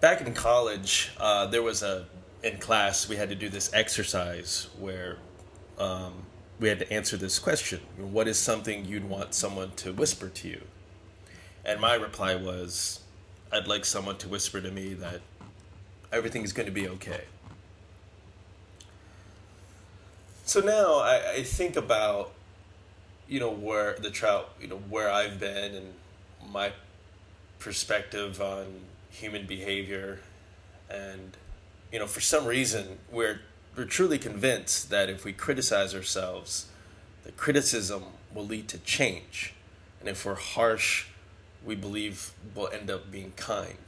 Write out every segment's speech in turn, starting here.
back in college, uh, there was a in class we had to do this exercise where um, we had to answer this question: What is something you'd want someone to whisper to you? And my reply was, I'd like someone to whisper to me that everything is going to be okay. So now I, I think about, you know, where the trout, you know, where I've been and my perspective on human behavior. And, you know, for some reason, we're, we're truly convinced that if we criticize ourselves, the criticism will lead to change. And if we're harsh, we believe we'll end up being kind.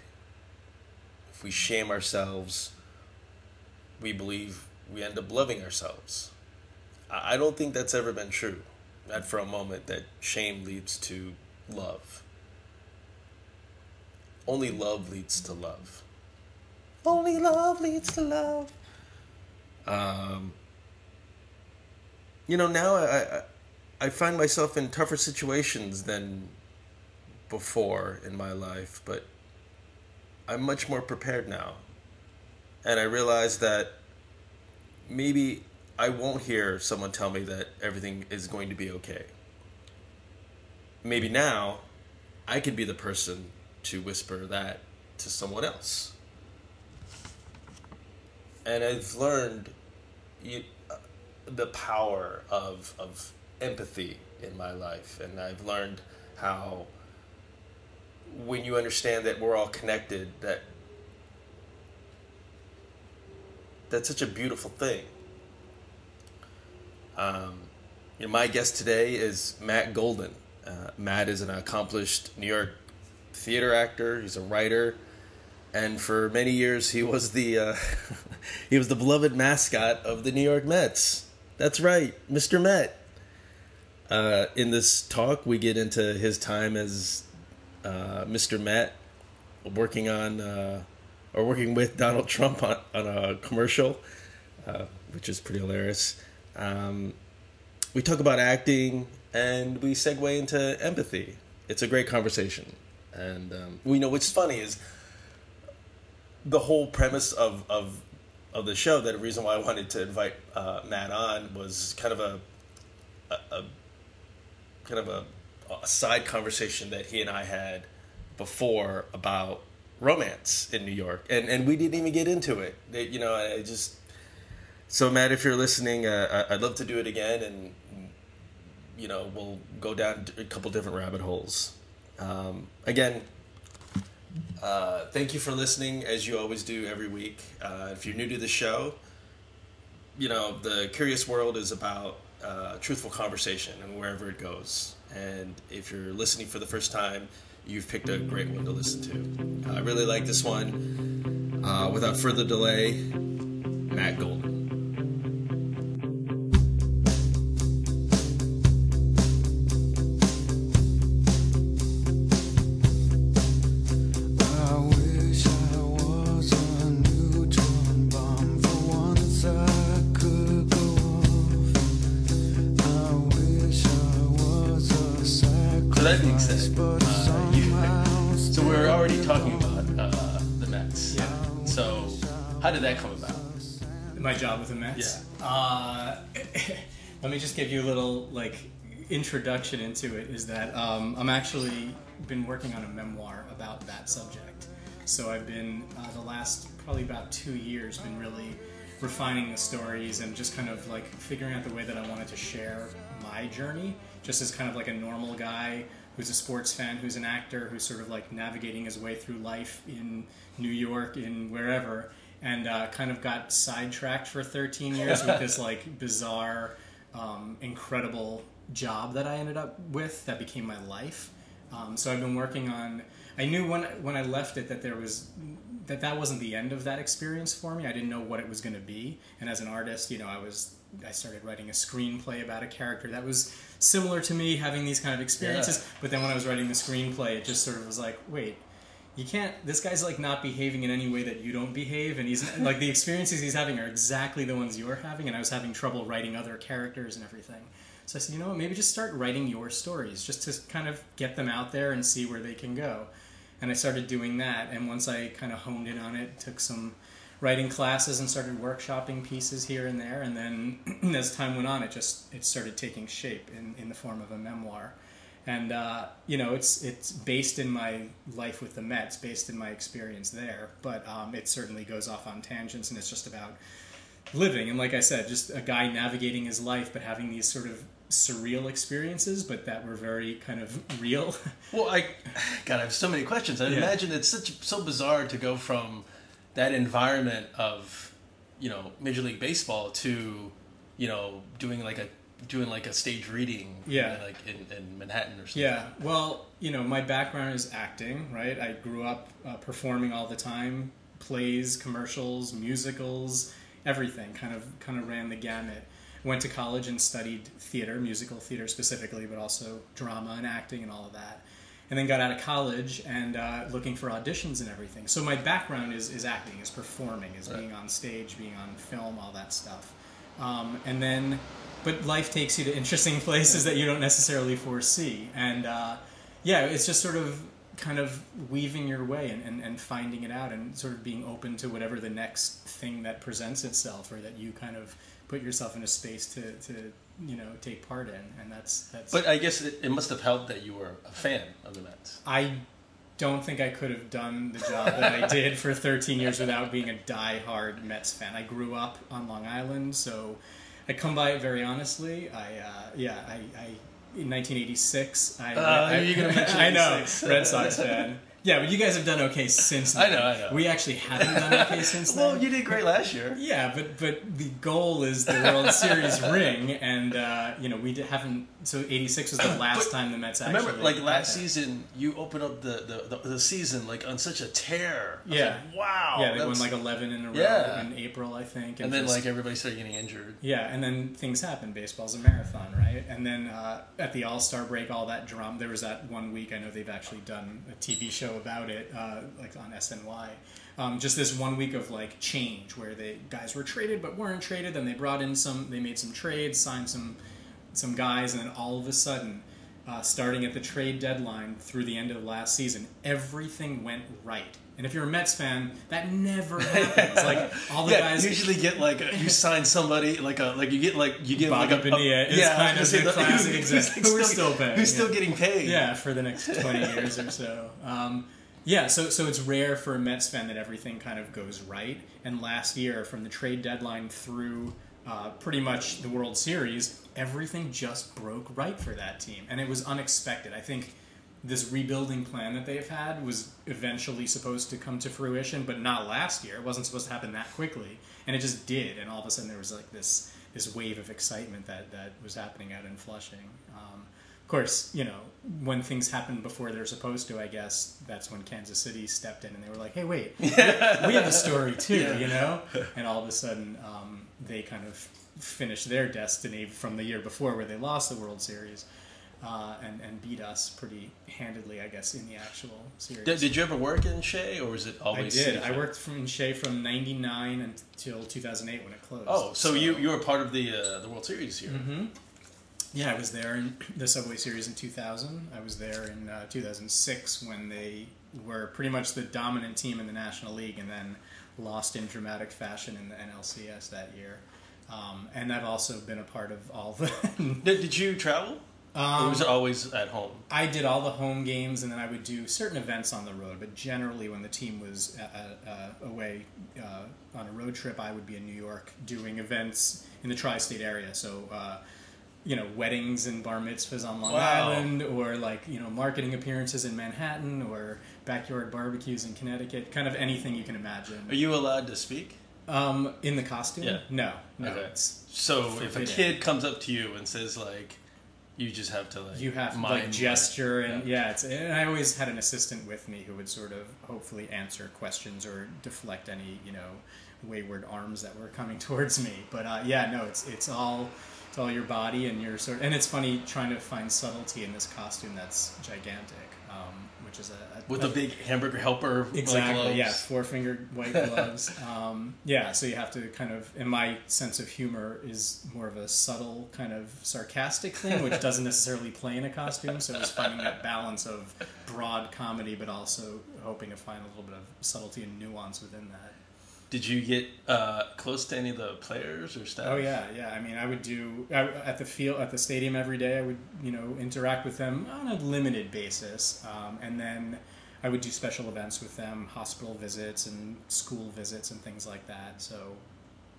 If we shame ourselves, we believe we end up loving ourselves. I don't think that's ever been true. Not for a moment that shame leads to love. Only love leads to love. Only love leads to love. Um, you know, now I, I, I find myself in tougher situations than before in my life, but I'm much more prepared now. And I realize that maybe I won't hear someone tell me that everything is going to be okay. Maybe now I could be the person to whisper that to someone else. And I've learned you, uh, the power of, of empathy in my life. And I've learned how when you understand that we're all connected, that that's such a beautiful thing. Um, you know, my guest today is Matt Golden. Uh, Matt is an accomplished New York theater actor. He's a writer, and for many years he was the uh, he was the beloved mascot of the New York Mets. That's right, Mr. Met. Uh, in this talk, we get into his time as uh, Mr. Met, working on uh, or working with Donald Trump on, on a commercial, uh, which is pretty hilarious. Um, we talk about acting and we segue into empathy. It's a great conversation. And um, we know what's funny is the whole premise of, of of the show. That the reason why I wanted to invite uh, Matt on was kind of a, a, a kind of a, a side conversation that he and I had before about romance in New York, and and we didn't even get into it. it you know, I just so Matt, if you're listening, uh, I'd love to do it again, and you know, we'll go down a couple different rabbit holes. Um, again, uh, thank you for listening, as you always do every week. Uh, if you're new to the show, you know, the Curious World is about uh, truthful conversation and wherever it goes. And if you're listening for the first time, you've picked a great one to listen to. I really like this one. Uh, without further delay, Matt Golden. Let me just give you a little like introduction into it. Is that um, I'm actually been working on a memoir about that subject. So I've been uh, the last probably about two years been really refining the stories and just kind of like figuring out the way that I wanted to share my journey, just as kind of like a normal guy who's a sports fan, who's an actor, who's sort of like navigating his way through life in New York, in wherever and uh, kind of got sidetracked for 13 years with this like bizarre, um, incredible job that I ended up with that became my life. Um, so I've been working on. I knew when when I left it that there was that that wasn't the end of that experience for me. I didn't know what it was going to be, and as an artist, you know, I was I started writing a screenplay about a character that was similar to me, having these kind of experiences. Yeah. But then when I was writing the screenplay, it just sort of was like, wait, you can't this guy's like not behaving in any way that you don't behave and he's like the experiences he's having are exactly the ones you're having and i was having trouble writing other characters and everything so i said you know what maybe just start writing your stories just to kind of get them out there and see where they can go and I started doing that. And once I kind of honed in on it, took some writing classes and started workshopping pieces here and there. And then as time went on, it just it started taking shape in, in the form of a memoir. And uh, you know, it's it's based in my life with the Mets, based in my experience there. But um, it certainly goes off on tangents, and it's just about living. And like I said, just a guy navigating his life, but having these sort of surreal experiences, but that were very kind of real. Well, I, God, I have so many questions. I Yeah. imagine it's such so bizarre to go from that environment of, you know, Major League Baseball to, you know, doing like a doing like a stage reading, Yeah. like in, in Manhattan or something. Yeah, well, you know, my background is acting, right? I grew up uh, performing all the time, plays, commercials, musicals, everything. Kind of, kind of ran the gamut. Went to college and studied theater, musical theater specifically, but also drama and acting and all of that. And then got out of college and uh, looking for auditions and everything. So my background is, is acting, is performing, is Right. being on stage, being on film, all that stuff. Um, and then, but life takes you to interesting places that you don't necessarily foresee. And uh, yeah, it's just sort of kind of weaving your way and, and, and finding it out and sort of being open to whatever the next thing that presents itself or that you kind of put yourself in a space to, to you know, take part in. And that's, that's, But I guess it, it must have helped that you were a fan of the Mets. I don't think I could have done the job that I did for 13 years without being a die-hard Mets fan. I grew up on Long Island, so I come by it very honestly. I uh, yeah, I, I in 1986. I, Uh, I, mention I know Red Sox fan. Yeah, but you guys have done okay since. I know, I know. We actually haven't done okay since then. Well, you did great last year. Yeah, but but the goal is the World Series ring, and uh, you know we haven't. So '86 was the last time the Mets actually. remember, like last that. season, you opened up the, the, the, the season like on such a tear. Yeah. like, wow. Yeah, they won like 11 in a row Yeah. in April, I think. and then just- like everybody started getting injured. yeah, and then things happen. Baseball's a marathon, right? And then uh, at the All Star break, all that drama. There was that one week. I know they've actually done a TV show about it, uh, like on SNY. Um, just this one week of like change where the guys were traded but weren't traded. Then they brought in some. They made some trades, signed some some guys, and then all of a sudden. Uh, starting at the trade deadline through the end of last season, everything went right. And if you're a Mets fan, that never happens. Like all the yeah, guys, usually get like a, you sign somebody like a like you get like you get Bobby like a, Bonilla is yeah, kind of the classic example. who's We're still, still paying, who's still yeah. getting paid. yeah, for the next 20 years or so. Um, yeah, so so it's rare for a Mets fan that everything kind of goes right. And last year, from the trade deadline through uh, pretty much the World Series, everything just broke right for that team, and it was unexpected. I think this rebuilding plan that they've had was eventually supposed to come to fruition, but not last year. It wasn't supposed to happen that quickly, and it just did. And all of a sudden, there was like this this wave of excitement that that was happening out in Flushing. Um, of course, you know when things happen before they're supposed to. I guess that's when Kansas City stepped in and they were like, "Hey, wait, we have a story too," Yeah. you know. And all of a sudden, um, they kind of finished their destiny from the year before, where they lost the World Series. Uh, and, and beat us pretty handedly, I guess, in the actual series. Did, did you ever work in Shea, or was it always? I did. I worked from in Shea from '99 until 2008 when it closed. Oh, so, you you were part of the uh, the World Series here. hmm Yeah, I was there in the Subway Series in 2000. I was there in uh, 2006 when they were pretty much the dominant team in the National League, and then lost in dramatic fashion in the NLCS that year. Um, and I've also been a part of all the. Did, did you travel, or um, was it always at home? I did all the home games, and then I would do certain events on the road. But generally, when the team was uh, uh, away uh, on a road trip, I would be in New York doing events in the tri-state area. So, uh, you know, weddings and bar mitzvahs on Long Wow. Island, or like you know, marketing appearances in Manhattan, or backyard barbecues in Connecticut. Kind of anything you can imagine. Are you allowed to speak? Um, in the costume? Yeah. No, no. Okay. So if a kid comes up to you and says like, you just have to like you have to like gesture and Yeah. yeah. it's and I always had an assistant with me who would sort of hopefully answer questions or deflect any you know wayward arms that were coming towards me but uh, yeah no it's it's all it's all your body and your sort and it's funny trying to find subtlety in this costume that's gigantic um, which is a, with a big hamburger helper. Exactly. gloves. yeah, four fingered white gloves. um, yeah, so you have to kind of, and my sense of humor is more of a subtle, kind of sarcastic thing, which doesn't necessarily play in a costume. So it's finding that balance of broad comedy, but also hoping to find a little bit of subtlety and nuance within that. Did you get uh, close to any of the players or staff? Oh yeah, yeah. I mean, I would do I, at the field at the stadium every day. I would you know interact with them on a limited basis, um, and then I would do special events with them, hospital visits and school visits and things like that. So,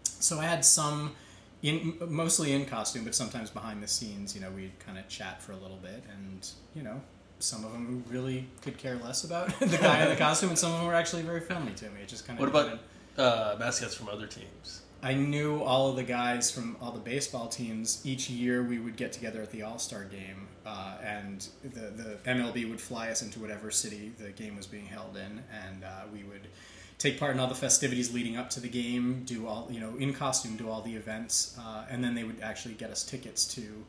so I had some, in mostly in costume, but sometimes behind the scenes. You know, we'd kind of chat for a little bit, and you know. Some of them really could care less about the guy in the costume, and some of them were actually very friendly to me. It just kind of What about uh, mascots from other teams? I knew all of the guys from all the baseball teams. Each year we would get together at the All Star game, uh, and the, the MLB would fly us into whatever city the game was being held in, and uh, we would take part in all the festivities leading up to the game, do all, you know, in costume, do all the events, uh, and then they would actually get us tickets to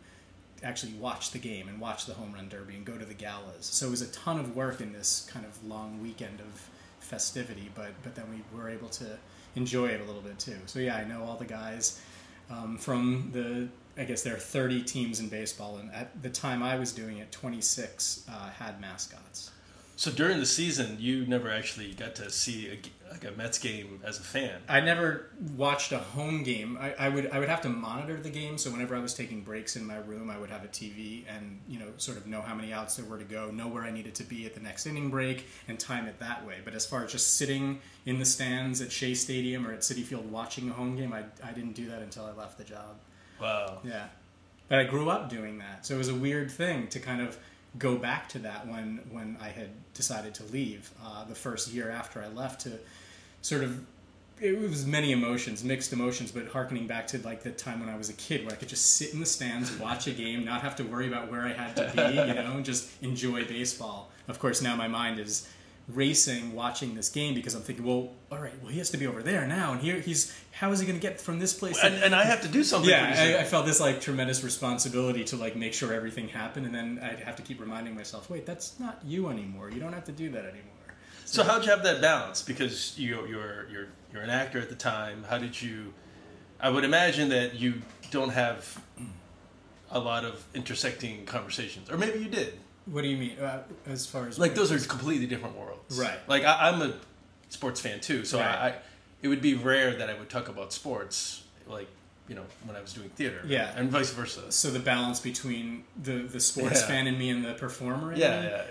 actually watch the game and watch the home run derby and go to the galas. So it was a ton of work in this kind of long weekend of festivity, but but then we were able to enjoy it a little bit too. So yeah, I know all the guys um, from the. I guess there are 30 teams in baseball, and at the time I was doing it, 26 uh, had mascots. So during the season, you never actually got to see like a Mets game as a fan. I never watched a home game. I, I would I would have to monitor the game. So whenever I was taking breaks in my room, I would have a TV and you know sort of know how many outs there were to go, know where I needed to be at the next inning break, and time it that way. But as far as just sitting in the stands at Shea Stadium or at Citi Field watching a home game, I I didn't do that until I left the job. Wow. Yeah, but I grew up doing that, so it was a weird thing to kind of go back to that when when I had decided to leave uh, the first year after I left to sort of it was many emotions, mixed emotions, but harkening back to like the time when I was a kid where I could just sit in the stands, watch a game, not have to worry about where I had to be, you know, and just enjoy baseball. Of course, now my mind is racing watching this game because I'm thinking, well, all right, well he has to be over there now, and here he's how is he going to get from this place? And, and I have to do something. yeah. I, I felt this like tremendous responsibility to like make sure everything happened, and then I'd have to keep reminding myself, wait, that's not you anymore. You don't have to do that anymore. So how'd you have that balance? Because you you're you're you're an actor at the time. How did you? I would imagine that you don't have a lot of intersecting conversations, or maybe you did. What do you mean, uh, as far as Like those are completely different worlds, Right. Like I, I'm a sports fan too, so Right. I, I it would be rare that I would talk about sports, like you know when I was doing theater, Yeah. and vice versa. so the balance between the the sports Yeah. fan and me and the performer. In Yeah, yeah,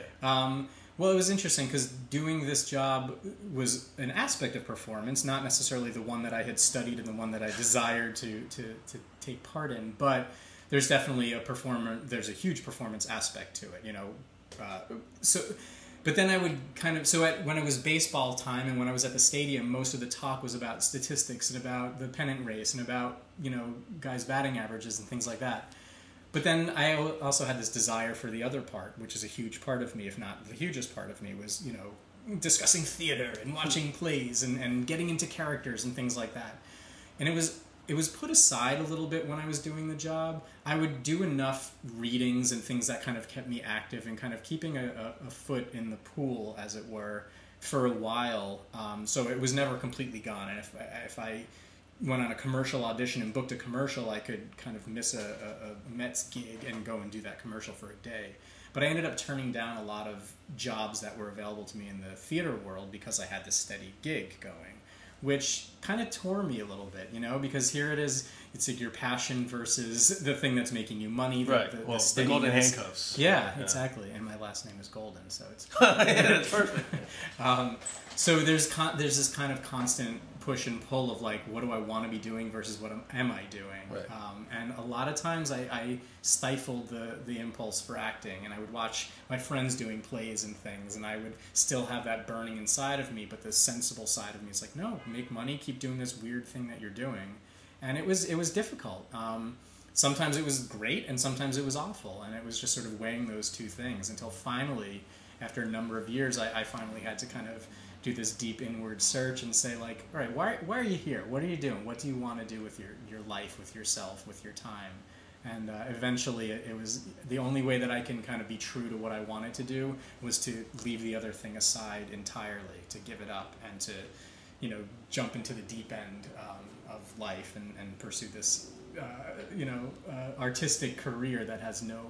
Um, well, it was interesting because doing this job was an aspect of performance, not necessarily the one that I had studied and the one that I desired to, to, to take part in. But there's definitely a performer. There's a huge performance aspect to it, you know. Uh, so, but then I would kind of so at, when it was baseball time and when I was at the stadium, most of the talk was about statistics and about the pennant race and about you know guys' batting averages and things like that. But then I also had this desire for the other part, which is a huge part of me, if not the hugest part of me, was, you know, discussing theater and watching plays and, and getting into characters and things like that. And it was it was put aside a little bit when I was doing the job. I would do enough readings and things that kind of kept me active and kind of keeping a, a, a foot in the pool, as it were, for a while. Um, so it was never completely gone. And if, if I went on a commercial audition and booked a commercial, I could kind of miss a, a, a Mets gig and go and do that commercial for a day. But I ended up turning down a lot of jobs that were available to me in the theater world because I had this steady gig going, which kind of tore me a little bit, you know, because here it is, it's like your passion versus the thing that's making you money. The, Right. The, well, the steadiness. golden handcuffs. Yeah, exactly. And my last name is Golden, so it's yeah, that's perfect. um, so there's con- there's this kind of constant push and pull of like, what do I want to be doing versus what am, am I doing? Right. Um, and a lot of times I, I stifled the the impulse for acting, and I would watch my friends doing plays and things, and I would still have that burning inside of me. But the sensible side of me is like, no, make money, keep doing this weird thing that you're doing, and it was it was difficult. Um, sometimes it was great, and sometimes it was awful, and it was just sort of weighing those two things until finally, after a number of years, I, I finally had to kind of do this deep inward search and say like, all right, why, why are you here? What are you doing? What do you want to do with your, your life, with yourself, with your time? And uh, eventually, it, it was the only way that I can kind of be true to what I wanted to do was to leave the other thing aside entirely, to give it up, and to, you know, jump into the deep end um, of life and, and pursue this, uh, you know, uh, artistic career that has no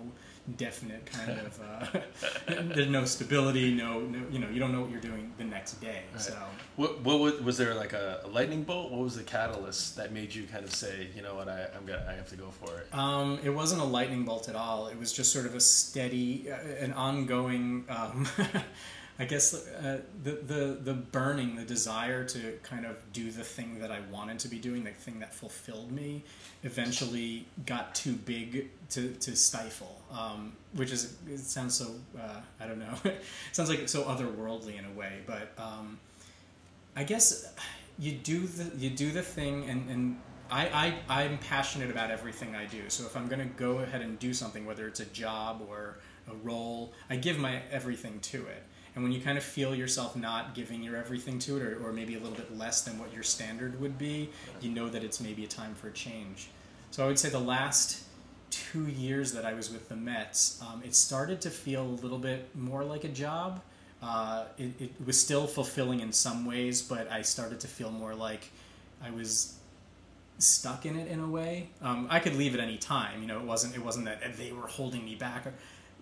definite kind of uh, there's no stability no, no you know you don't know what you're doing the next day Right. so What, what was, was there like a, a lightning bolt? What was the catalyst that made you kind of say, you know what, I, I'm gonna, I have to go for it? um, it wasn't a lightning bolt at all it was just sort of a steady uh, an ongoing um, I guess uh, the, the the burning the desire to kind of do the thing that I wanted to be doing the thing that fulfilled me eventually got too big to, to stifle um, which is it sounds so uh, I don't know it sounds like so otherworldly in a way but um, I guess you do the you do the thing and, and I, I I'm passionate about everything I do. So if I'm gonna go ahead and do something, whether it's a job or a role, I give my everything to it. And when you kind of feel yourself not giving your everything to it, or, or maybe a little bit less than what your standard would be, you know that it's maybe a time for a change. So I would say the last two years that I was with the Mets, um, it started to feel a little bit more like a job. Uh, it, it was still fulfilling in some ways, but I started to feel more like I was stuck in it in a way. Um, I could leave at any time. You know, it wasn't it wasn't that they were holding me back.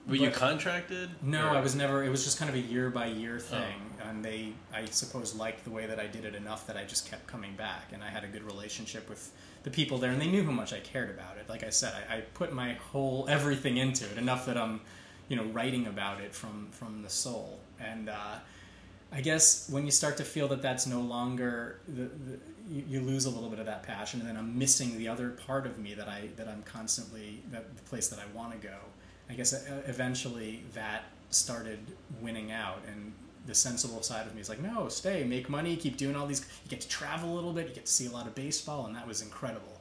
Were you contracted? No, Or- I was never. It was just kind of a year by year thing, and they, I suppose, liked the way that I did it enough that I just kept coming back, and I had a good relationship with the people there, and they knew how much I cared about it. Like I said, I, I put my whole everything into it enough that I'm, you know, writing about it from from the soul, and uh, I guess when you start to feel that that's no longer the, the you, you lose a little bit of that passion, and then I'm missing the other part of me that I that I'm constantly that the place that I want to go. I guess eventually that started winning out, and the sensible side of me is like, no, stay, make money, keep doing all these. You get to travel a little bit, you get to see a lot of baseball, and that was incredible.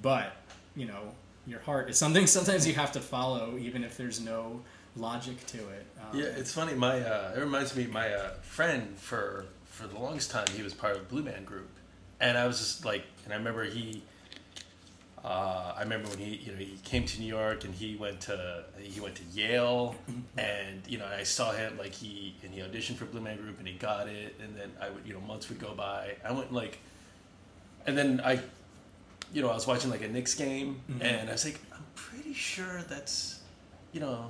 But you know, your heart is something sometimes you have to follow, even if there's no logic to it. Um, Yeah, it's funny. My uh, it reminds me. My uh, friend for for the longest time, he was part of the Blue Man Group, and I was just like, and I remember he. Uh, I remember when he, you know, he came to New York and he went to he went to Yale, and you know, I saw him like he and he auditioned for Blue Man Group and he got it, and then I would, you know, months would go by. I went like, and then I, you know, I was watching like a Knicks game, Mhm. and I was like, I'm pretty sure that's, you know,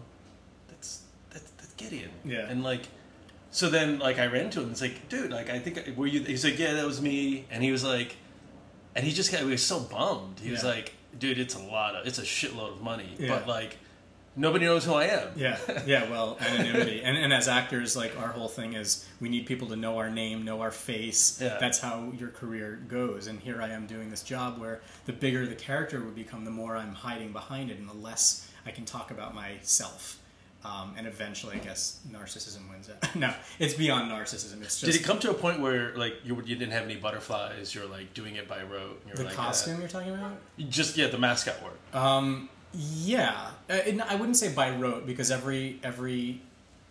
that's that's, that's Gideon. Yeah. And like, so then like I ran to him. It's like, dude, like I think were you? He's like, yeah, that was me. And he was like, and he just got he was so bummed. He was like, dude, it's a lot of it's a shitload of money, Yeah. but like nobody knows who I am. Yeah, yeah. Well, anonymity, and and as actors, like our whole thing is we need people to know our name, know our face. Yeah. That's how your career goes. And here I am doing this job where the bigger the character would become, the more I'm hiding behind it, and the less I can talk about myself. Um, and eventually, I guess narcissism wins out. no, it's beyond narcissism. It's just Did it come to a point where like you you didn't have any butterflies? You're like doing it by rote. You're the like, costume you're talking about. uh, just yeah, the mascot work. Um, yeah, uh, it, I wouldn't say by rote because every every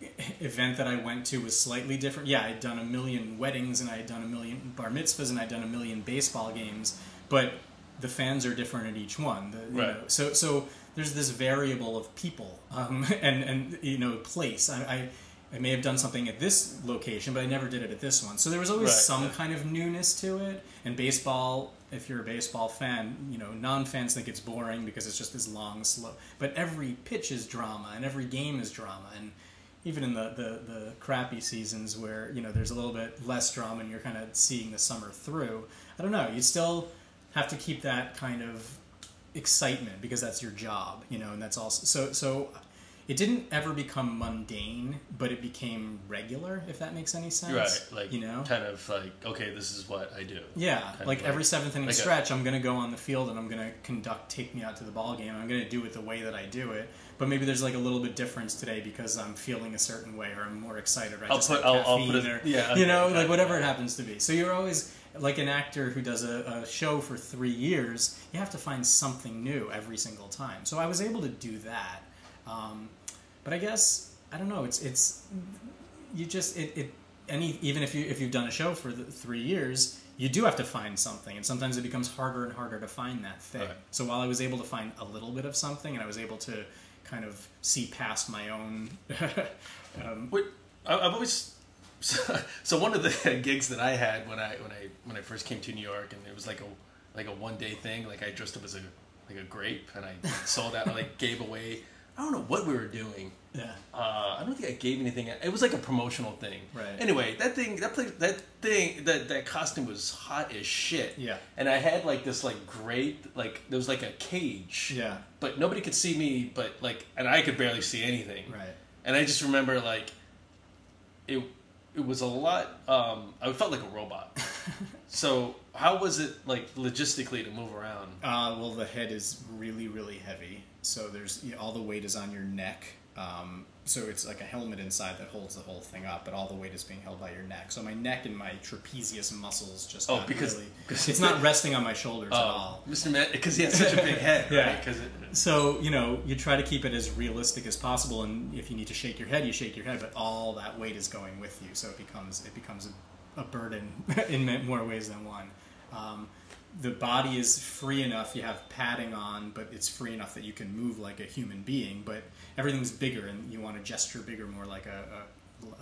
event that I went to was slightly different. Yeah, I'd done a million weddings and I had done a million bar mitzvahs and I'd done a million baseball games, but the fans are different at each one. The, you Right. know, so so there's this variable of people um, and and you know place. I, I I may have done something at this location, but I never did it at this one. So there was always Right, some yeah. kind of newness to it. And baseball, if you're a baseball fan, you know, non-fans think it's boring because it's just this long, slow. But every pitch is drama, and every game is drama, and even in the, the, the crappy seasons where you know there's a little bit less drama and you're kind of seeing the summer through. I don't know. You still have to keep that kind of excitement because that's your job, you know, and that's also so so. It didn't ever become mundane, but it became regular. If that makes any sense, Right, like you know, kind of like okay, this is what I do. yeah, like like- every seventh inning like a- stretch, i I'm going to go on the field and I'm to conduct, take me out to the ball game. I'm to do it the way that I do it. But maybe there's like a little bit difference today because I'm feeling a certain way or I'm more excited. Right, I'll just put- I'll- I'll caffeine put it- or, yeah, you know, got like whatever got it happens to be. So you're always like an actor who does a, a show for three years. You have to find something new every single time. So I was able to do that. Um, but I guess I don't know. It's it's you just it, it any even if you if you've done a show for three years, you do have to find something, and sometimes it becomes harder and harder to find that thing. Right. So while I was able to find a little bit of something, and I was able to kind of see past my own. um, Wait, I, I've always so, so one of the gigs that I had when I when I when I first came to New York, and it was like a like a one day thing. Like I dressed up as a like a grape, and I sold out. I like gave away. I don't know what we were doing. yeah. Uh, I don't think I gave anything. It was like a promotional thing. Right. Anyway, that thing, that place, that thing, that that costume was hot as shit. Yeah. And I had like this like great like there was like a cage. Yeah. But nobody could see me, but like, and I could barely see anything. Right. And I just remember like it it was a lot um I felt like a robot. so how was it like logistically to move around? Uh, well, the head is really, really heavy. So there's all the weight is on your neck. Um, so it's like a helmet inside that holds the whole thing up, but all the weight is being held by your neck. So my neck and my trapezius muscles just Oh, because- really, it's not resting on my shoulders at all. Mr. Met, because he had such a big head, Yeah. right? Because So you know you try to keep it as realistic as possible, and if you need to shake your head, you shake your head, but all that weight is going with you, so it becomes it becomes a, a burden in more ways than one. Um, the body is free enough; you have padding on, but it's free enough that you can move like a human being. But everything's bigger, and you want to gesture bigger, more like a,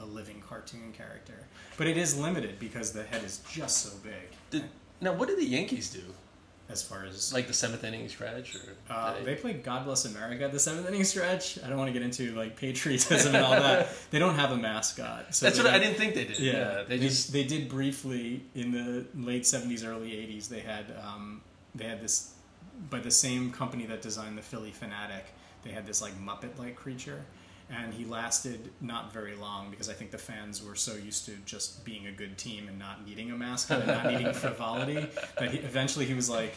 a, a living cartoon character. But it is limited because the head is just so big. did, now what did the Yankees do? As far as Like the seventh inning stretch, or Uh, they played God Bless America at the seventh inning stretch. I don't want to get into like patriotism and all that. They don't have a mascot. So That's what I didn't think they did. Yeah, they just they did briefly in the late seventies, early eighties. They had um, they had this by the same company that designed the Phillie Phanatic. They had this like Muppet like creature, and he lasted not very long because I think the fans were so used to just being a good team and not needing a mascot and not needing frivolity that he, eventually he was like.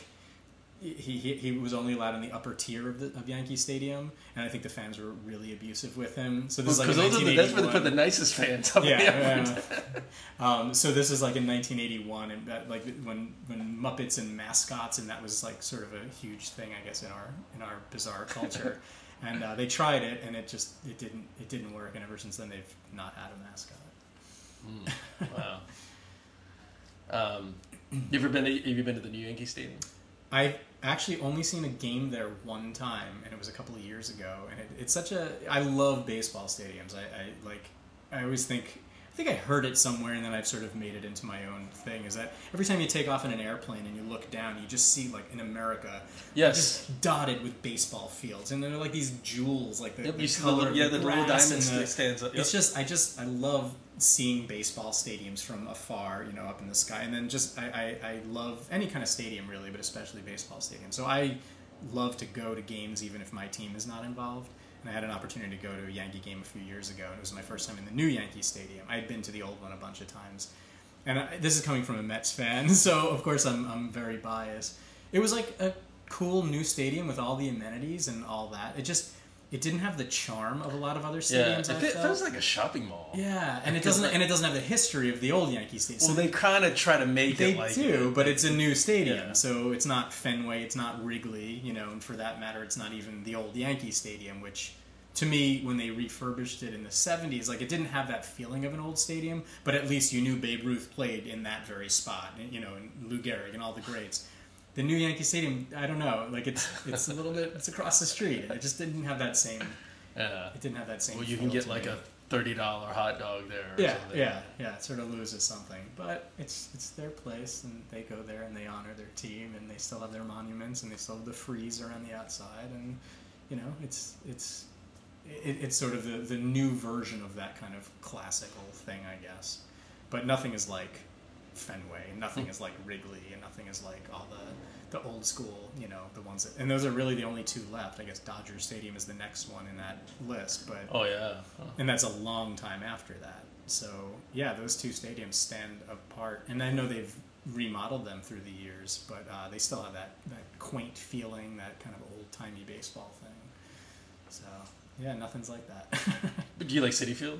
He, he, he was only allowed in the upper tier of, the, of Yankee Stadium, and I think the fans were really abusive with him. So this is like in those are the, that's where they 1981. put the nicest fans up Yeah, yeah. um, so this is like in 1981, and that, like when when Muppets and mascots, and that was like sort of a huge thing, I guess, in our in our bizarre culture. and uh, they tried it, and it just it didn't it didn't work, and ever since then they've not had a mascot. Wow. Um, you ever been? To, have you been to the new Yankee Stadium? I've actually only seen a game there one time, and it was a couple of years ago. And it, it's such a I love baseball stadiums. I, I like I always think I think I heard it somewhere, and then I've sort of made it into my own thing. Is that every time you take off in an airplane and you look down, you just see like in America, Yes. just dotted with baseball fields, and they're like these jewels, like the, Yep, the see the color yeah, the little grass diamond and the- stands up, It's just I just I love seeing baseball stadiums from afar, you know, up in the sky, and then just I, I, I love any kind of stadium really, but especially baseball stadium. So I love to go to games even if my team is not involved. And I had an opportunity to go to a Yankee game a few years ago, and it was my first time in the new Yankee Stadium. I had been to the old one a bunch of times, and I, this is coming from a Mets fan, so of course I'm I'm very biased. It was like a cool new stadium with all the amenities and all that. It just it didn't have the charm of a lot of other stadiums. Yeah, stadiums. it I fe- felt. feels like a shopping mall. Yeah, and it feels doesn't like- and it doesn't have the history of the old Yankee Stadium. Well, So they kind of try to make they it like do, it. but it's a new stadium, Yeah. so it's not Fenway, it's not Wrigley, you know, and for that matter, it's not even the old Yankee Stadium, which to me, when they refurbished it in the '70s, like it didn't have that feeling of an old stadium, but at least you knew Babe Ruth played in that very spot, you know, and Lou Gehrig and all the greats. The new Yankee Stadium, I don't know, like it's it's a little bit, it's across the street, it just didn't have that same, Yeah. it didn't have that same. Well, you can get like me. a thirty dollar hot dog there. Or Yeah, something. yeah, yeah. It sort of loses something, but it's it's their place, and they go there and they honor their team, and they still have their monuments, and they still have the frieze around the outside, and you know, it's it's it, it's sort of the the new version of that kind of classical thing, I guess. But nothing is like Fenway, nothing is like Wrigley, and nothing is like all the the old school, you know, the ones that, and those are really the only two left. I guess Dodger Stadium is the next one in that list, but Oh yeah. Oh. and that's a long time after that. So yeah, those two stadiums stand apart, and I know they've remodeled them through the years, but uh, they still have that that quaint feeling, that kind of old timey baseball thing. So yeah, nothing's like that. But do you like Citi Field?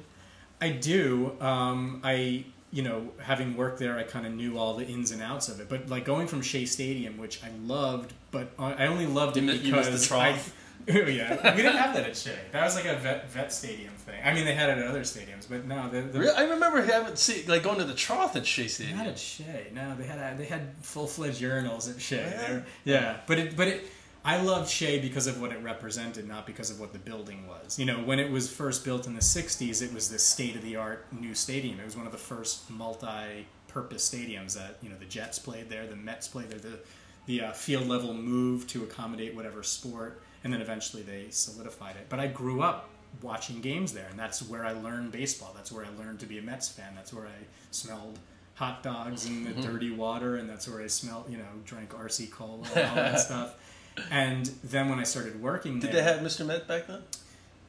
I do. Um, I you know, having worked there, I kind of knew all the ins and outs of it. But like going from Shea Stadium, which I loved, but I only loved it You mi- you missed the because? I Oh, yeah, we didn't have that at Shea. That was like a vet, vet stadium thing. I mean, they had it at other stadiums, but no, the, the Really? I remember having see like going to the trough at Shea Stadium. not at Shea. No, they had they had full fledged urinals at Shea. Yeah? Were- yeah, but it but it. I loved Shea because of what it represented, not because of what the building was. You know, when it was first built in the '60s, it was this state of the art new stadium. It was one of the first multi-purpose stadiums that you know the Jets played there, the Mets played there. The the uh, field level moved to accommodate whatever sport, and then eventually they solidified it. But I grew up watching games there, and that's where I learned baseball. That's where I learned to be a Mets fan. That's where I smelled hot dogs and the Mm-hmm. dirty water, and that's where I smelled, you know, drank RC cola and all that stuff. And then when I started working Did there, they have Mr. Met back then?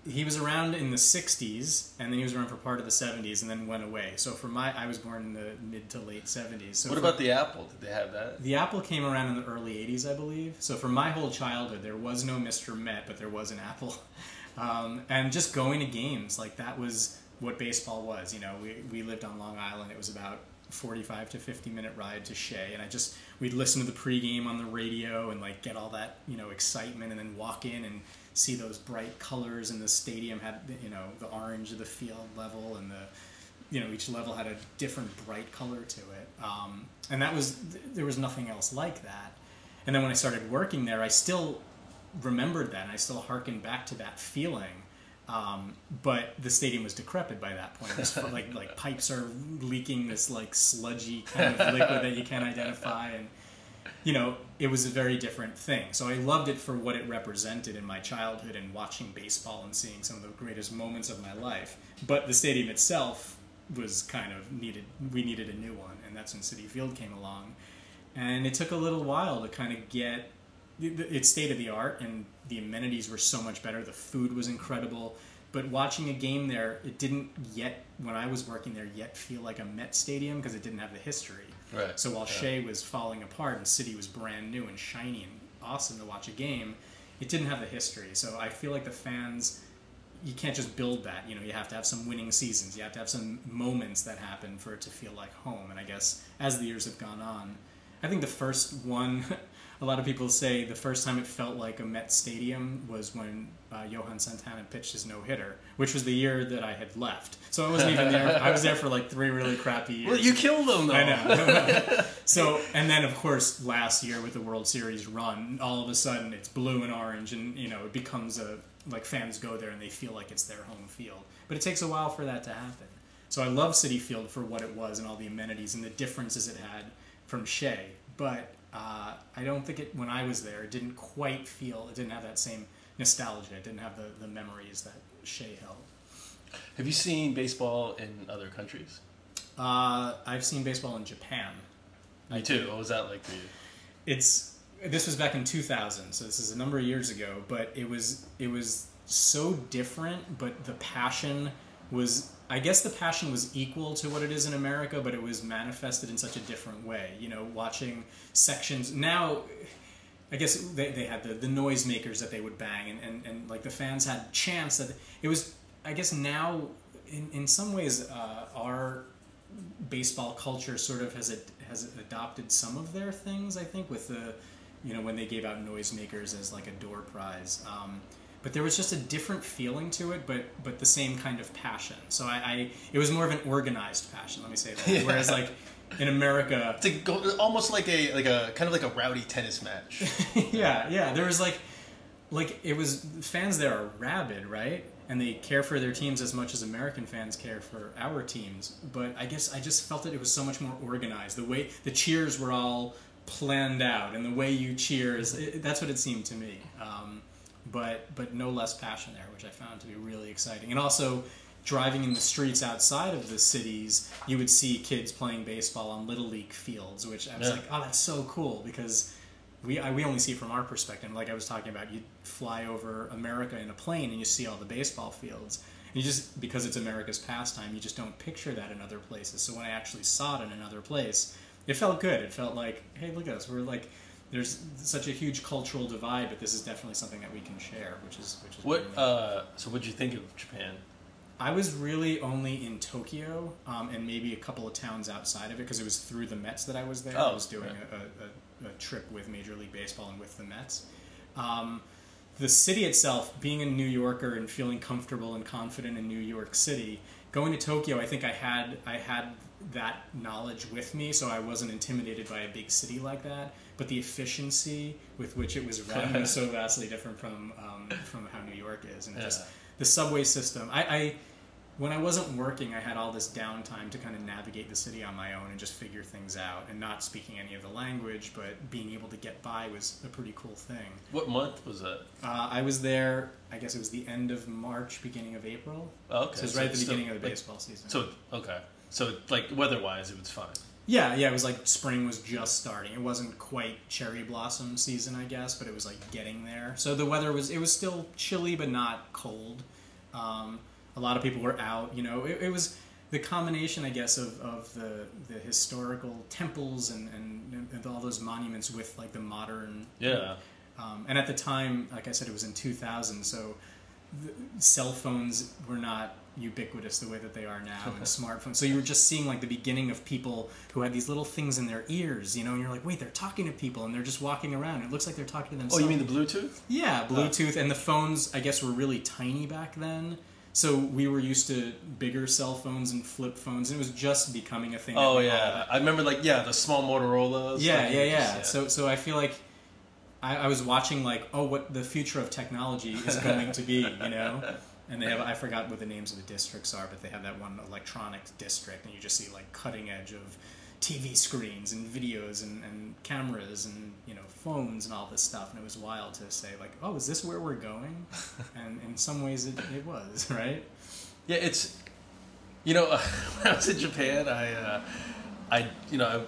he was around in the 60s and then he was around for part of the 70s and then went away so for my i was born in the mid to late 70s so What for- about the Apple? Did they have that? the apple came around in the early 80s i believe so for my whole childhood there was no mr met but there was an apple um, and just going to games like that was what baseball was you know we, we lived on long island it was about 45 to 50 minute ride to Shea and I just we'd listen to the pregame on the radio and like get all that you know excitement and then walk in and see those bright colors and the stadium had you know the orange of the field level and the you know each level had a different bright color to it. Um, and that was there was nothing else like that. And then when I started working there I still remembered that and I still harkened back to that feeling um, but the stadium was decrepit by that point. Full- like like pipes are leaking this like sludgy kind of liquid that you can't identify, and you know it was a very different thing. So I loved it for what it represented in my childhood and watching baseball and seeing some of the greatest moments of my life. But the stadium itself was kind of needed. We needed a new one, and that's when Citi Field came along, and it took a little while to kind of get it's state of the art and the amenities were so much better the food was incredible but watching a game there it didn't yet when i was working there yet feel like a met stadium because it didn't have the history Right. so while Yeah. Shea was falling apart and City was brand new and shiny and awesome to watch a game, it didn't have the history. So I feel like the fans, you can't just build that. You know, you have to have some winning seasons. You have to have some moments that happen for it to feel like home. And I guess as the years have gone on, I think the first one, a lot of people say the first time it felt like a Met Stadium was when uh, Johan Santana pitched his no hitter, which was the year that I had left. So I wasn't even there. I was there for like three really crappy years. Well, you killed them though. I know. so, and then of course, last year with the World Series run, all of a sudden it's blue and orange, and you know it becomes a like fans go there and they feel like it's their home field. But it takes a while for that to happen. So I love Citi Field for what it was and all the amenities and the differences it had from Shea. But uh, I don't think it when I was there, it didn't quite feel. It didn't have that same nostalgia. It didn't have the, the memories that Shea held. Have you seen baseball in other countries? Uh, I've seen baseball in Japan. Me too. What was that like for you? it's this was back in 2000 so this is a number of years ago but it was it was so different but the passion was i guess the passion was equal to what it is in america but it was manifested in such a different way you know watching sections now I guess they, they had the, the noisemakers that they would bang, and, and, and like the fans had chants that it was. I guess now, in, in some ways, uh, our baseball culture sort of has it has adopted some of their things. I think with the, you know, when they gave out noisemakers as like a door prize. Um, but there was just a different feeling to it, but but the same kind of passion. So I, I it was more of an organized passion. Let me say that. Yeah. Whereas like in America, go, almost like a like a kind of like a rowdy tennis match. yeah, yeah. There was like, like it was fans there are rabid, right? And they care for their teams as much as American fans care for our teams. But I guess I just felt that it was so much more organized. The way the cheers were all planned out, and the way you cheer is it, that's what it seemed to me. Um, but but no less passion there, which I found to be really exciting. And also driving in the streets outside of the cities, you would see kids playing baseball on little league fields, which I was Yeah. like, oh, that's so cool because we I, we only see from our perspective. Like I was talking about, you fly over America in a plane and you see all the baseball fields. And you just because it's America's pastime, you just don't picture that in other places. So when I actually saw it in another place, it felt good. It felt like, hey, look at us. We're like there's such a huge cultural divide, but this is definitely something that we can share, which is which is What? really. Uh, so, what'd you think of Japan? I was really only in Tokyo um, and maybe a couple of towns outside of it because it was through the Mets that I was there. I Oh, was doing a, a, a, a trip with Major League Baseball and with the Mets. Um, the city itself, being a New Yorker and feeling comfortable and confident in New York City, going to Tokyo, I think I had I had that knowledge with me, so I wasn't intimidated by a big city like that. But the efficiency with which it was run was so vastly different from um, from how New York is, and just the subway system. I, I when I wasn't working, I had all this downtime to kind of navigate the city on my own and just figure things out. And not speaking any of the language, but being able to get by was a pretty cool thing. What month was that? Uh, I was there. I guess it was the end of March, beginning of April. Oh, okay. So it was So right at the it's still- beginning of the like- baseball season. So okay. So like weather-wise, it was fine. Yeah, yeah, it was like spring was just starting. It wasn't quite cherry blossom season, I guess, but it was like getting there. So the weather was it was still chilly, but not cold. Um, a lot of people were out. You know, it, it was the combination, I guess, of, of the the historical temples and, and, and all those monuments with like the modern Yeah. Um, and at the time, like I said, it was in 2000, so cell phones were not ubiquitous the way that they are now, and smartphones. So you were just seeing like the beginning of people who had these little things in their ears, you know, and you're like, wait, they're talking to people, and they're just walking around. It looks like they're talking to themselves. Oh, you mean the Bluetooth? Yeah, oh. Bluetooth, and the phones, I guess, were really tiny back then. So we were used to bigger cell phones and flip phones, and it was just becoming a thing. Oh yeah, I remember like yeah the small Motorola's. yeah, like, yeah, it was yeah. So, so I feel like I, I was watching like, oh, what the future of technology is going to be, you know. And they have I forgot what the names of the districts are, but they have that one electronics district, and you just see like cutting edge of TV screens and videos and, and cameras and you know phones and all this stuff. And it was wild to say like, oh, is this where we're going? And in some ways, it, it was right. Yeah, it's you know when I was in Japan, I uh, I you know I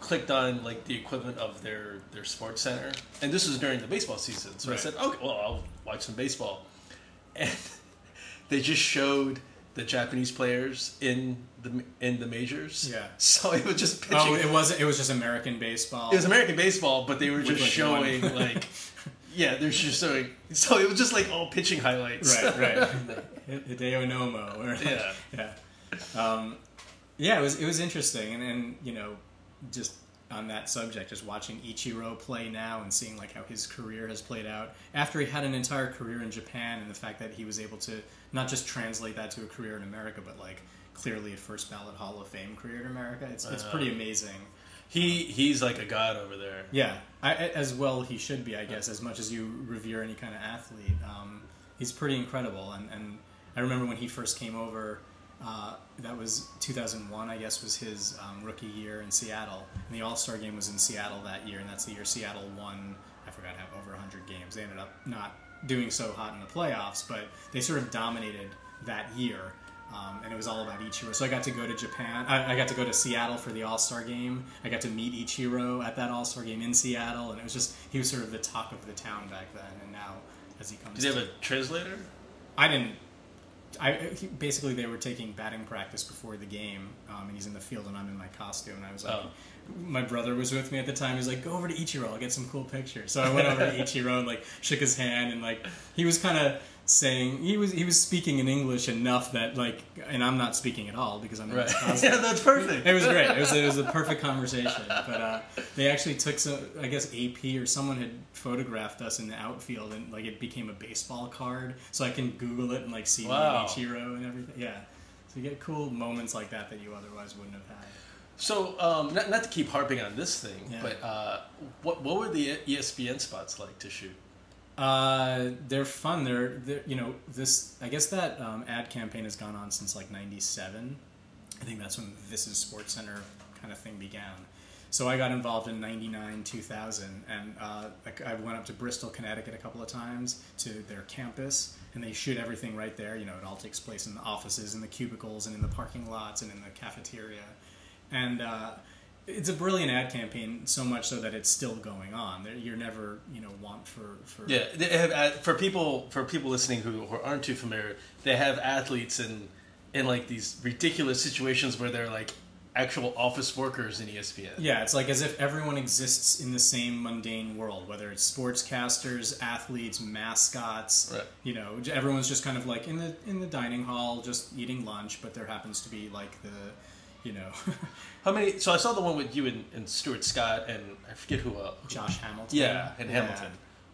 clicked on like the equivalent of their their sports center, and this was during the baseball season. So Right. I said, okay, well I'll watch some baseball, and they just showed the Japanese players in the in the majors. Yeah. So it was just pitching. Oh, it wasn't. It was just American baseball. It was American baseball, but they were just like, showing one- like, yeah, they're just showing. So it was just like all pitching highlights. right, right. Hideo Nomo. Or, Yeah. yeah. Um, yeah, it was it was interesting, and, and you know, just on that subject, just watching Ichiro play now and seeing like how his career has played out after he had an entire career in Japan, and the fact that he was able to not just translate that to a career in America, but like clearly a first ballot Hall of Fame career in America. It's it's pretty amazing. He he's like a god over there. Yeah, I, I- as well he should be, I guess. As much as you revere any kind of athlete, um, he's pretty incredible. And, and I remember when he first came over. Uh, that was 2001, I guess, was his um, rookie year in Seattle. And the All Star game was in Seattle that year, and that's the year Seattle won. I forgot how over 100 games. They ended up not doing so hot in the playoffs, but they sort of dominated that year. Um, and it was all about Ichiro. So I got to go to Japan. I, I got to go to Seattle for the All Star game. I got to meet Ichiro at that All Star game in Seattle, and it was just he was sort of the talk of the town back then. And now, as he comes, Did to- have a translator? I didn't. I he, basically they were taking batting practice before the game, um, and he's in the field, and I'm in my costume, and I was like, Oh. my brother was with me at the time. He's like, "Go over to Ichiro, I'll get some cool pictures." So I went over to Ichiro and like shook his hand, and like he was kind of saying he was he was speaking in English enough that like, and I'm not speaking at all because I'm Right. yeah, that's perfect. It was great. It was, it was a perfect conversation. But uh, they actually took some, I guess AP or someone had photographed us in the outfield and like it became a baseball card. So I can Google it and like see Wow. Ichiro and everything. Yeah. So you get cool moments like that that you otherwise wouldn't have had. So, um, not, not to keep harping on this thing, Yeah. but uh, what what were the ESPN spots like to shoot? Uh, they're fun. They're, they're you know this. I guess that um, ad campaign has gone on since like '97. I think that's when This Is Sports Center kind of thing began. So I got involved in '99, 2000, and uh, I went up to Bristol, Connecticut a couple of times to their campus, and they shoot everything right there. You know, it all takes place in the offices, in the cubicles, and in the parking lots, and in the cafeteria. And uh, it's a brilliant ad campaign, so much so that it's still going on. You're never, you know, want for for Yeah, have for people for people listening who, who aren't too familiar. They have athletes in in like these ridiculous situations where they're like actual office workers in ESPN. Yeah, it's like as if everyone exists in the same mundane world, whether it's sportscasters, athletes, mascots. Right. You know, everyone's just kind of like in the in the dining hall, just eating lunch. But there happens to be like the, you know, How many? So I saw the one with you and, and Stuart Scott and I forget who else. Josh Hamilton. Yeah, and Hamilton.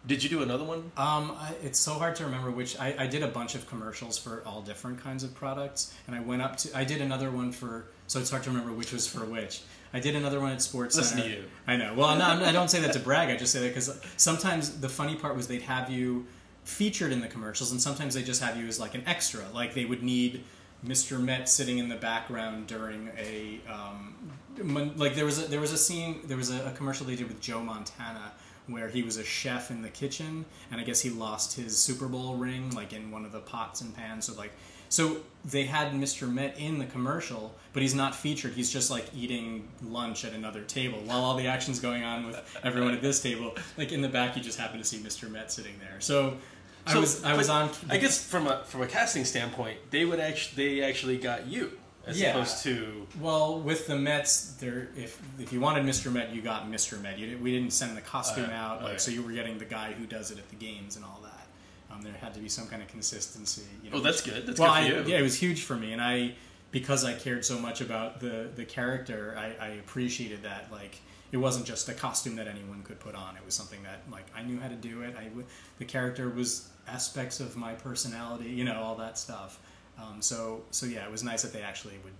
Did you do another one? Um, I, it's so hard to remember which. I, I did a bunch of commercials for all different kinds of products, and I went up to. I did another one for. So it's hard to remember which was for which. I did another one at Sports Listen to you. I know. Well, no, I don't say that to brag. I just say that because sometimes the funny part was they'd have you featured in the commercials, and sometimes they just have you as like an extra. Like they would need Mr. Met sitting in the background during a um, like there was a, there was a scene there was a, a commercial they did with Joe Montana where he was a chef in the kitchen and I guess he lost his Super Bowl ring like in one of the pots and pans so like so they had Mr. Met in the commercial but he's not featured he's just like eating lunch at another table while all the action's going on with everyone at this table like in the back you just happen to see Mr. Met sitting there so I So, was I was on I guess from a from a casting standpoint, they would actually they actually got you as Yeah. opposed to Well, with the Mets, there if if you wanted Mr. Met, you got Mr. Met. You, we didn't send the costume Okay, out, like okay. so you were getting the guy who does it at the games and all that. Um, there had to be some kind of consistency. You know, oh that's good that's well, good I, you. yeah, it was huge for me, and I because I cared so much about the the character, I, I appreciated that. Like, it wasn't just a costume that anyone could put on; it was something that like I knew how to do it. I the character was aspects of my personality, you know, all that stuff. Um, so so yeah, it was nice that they actually would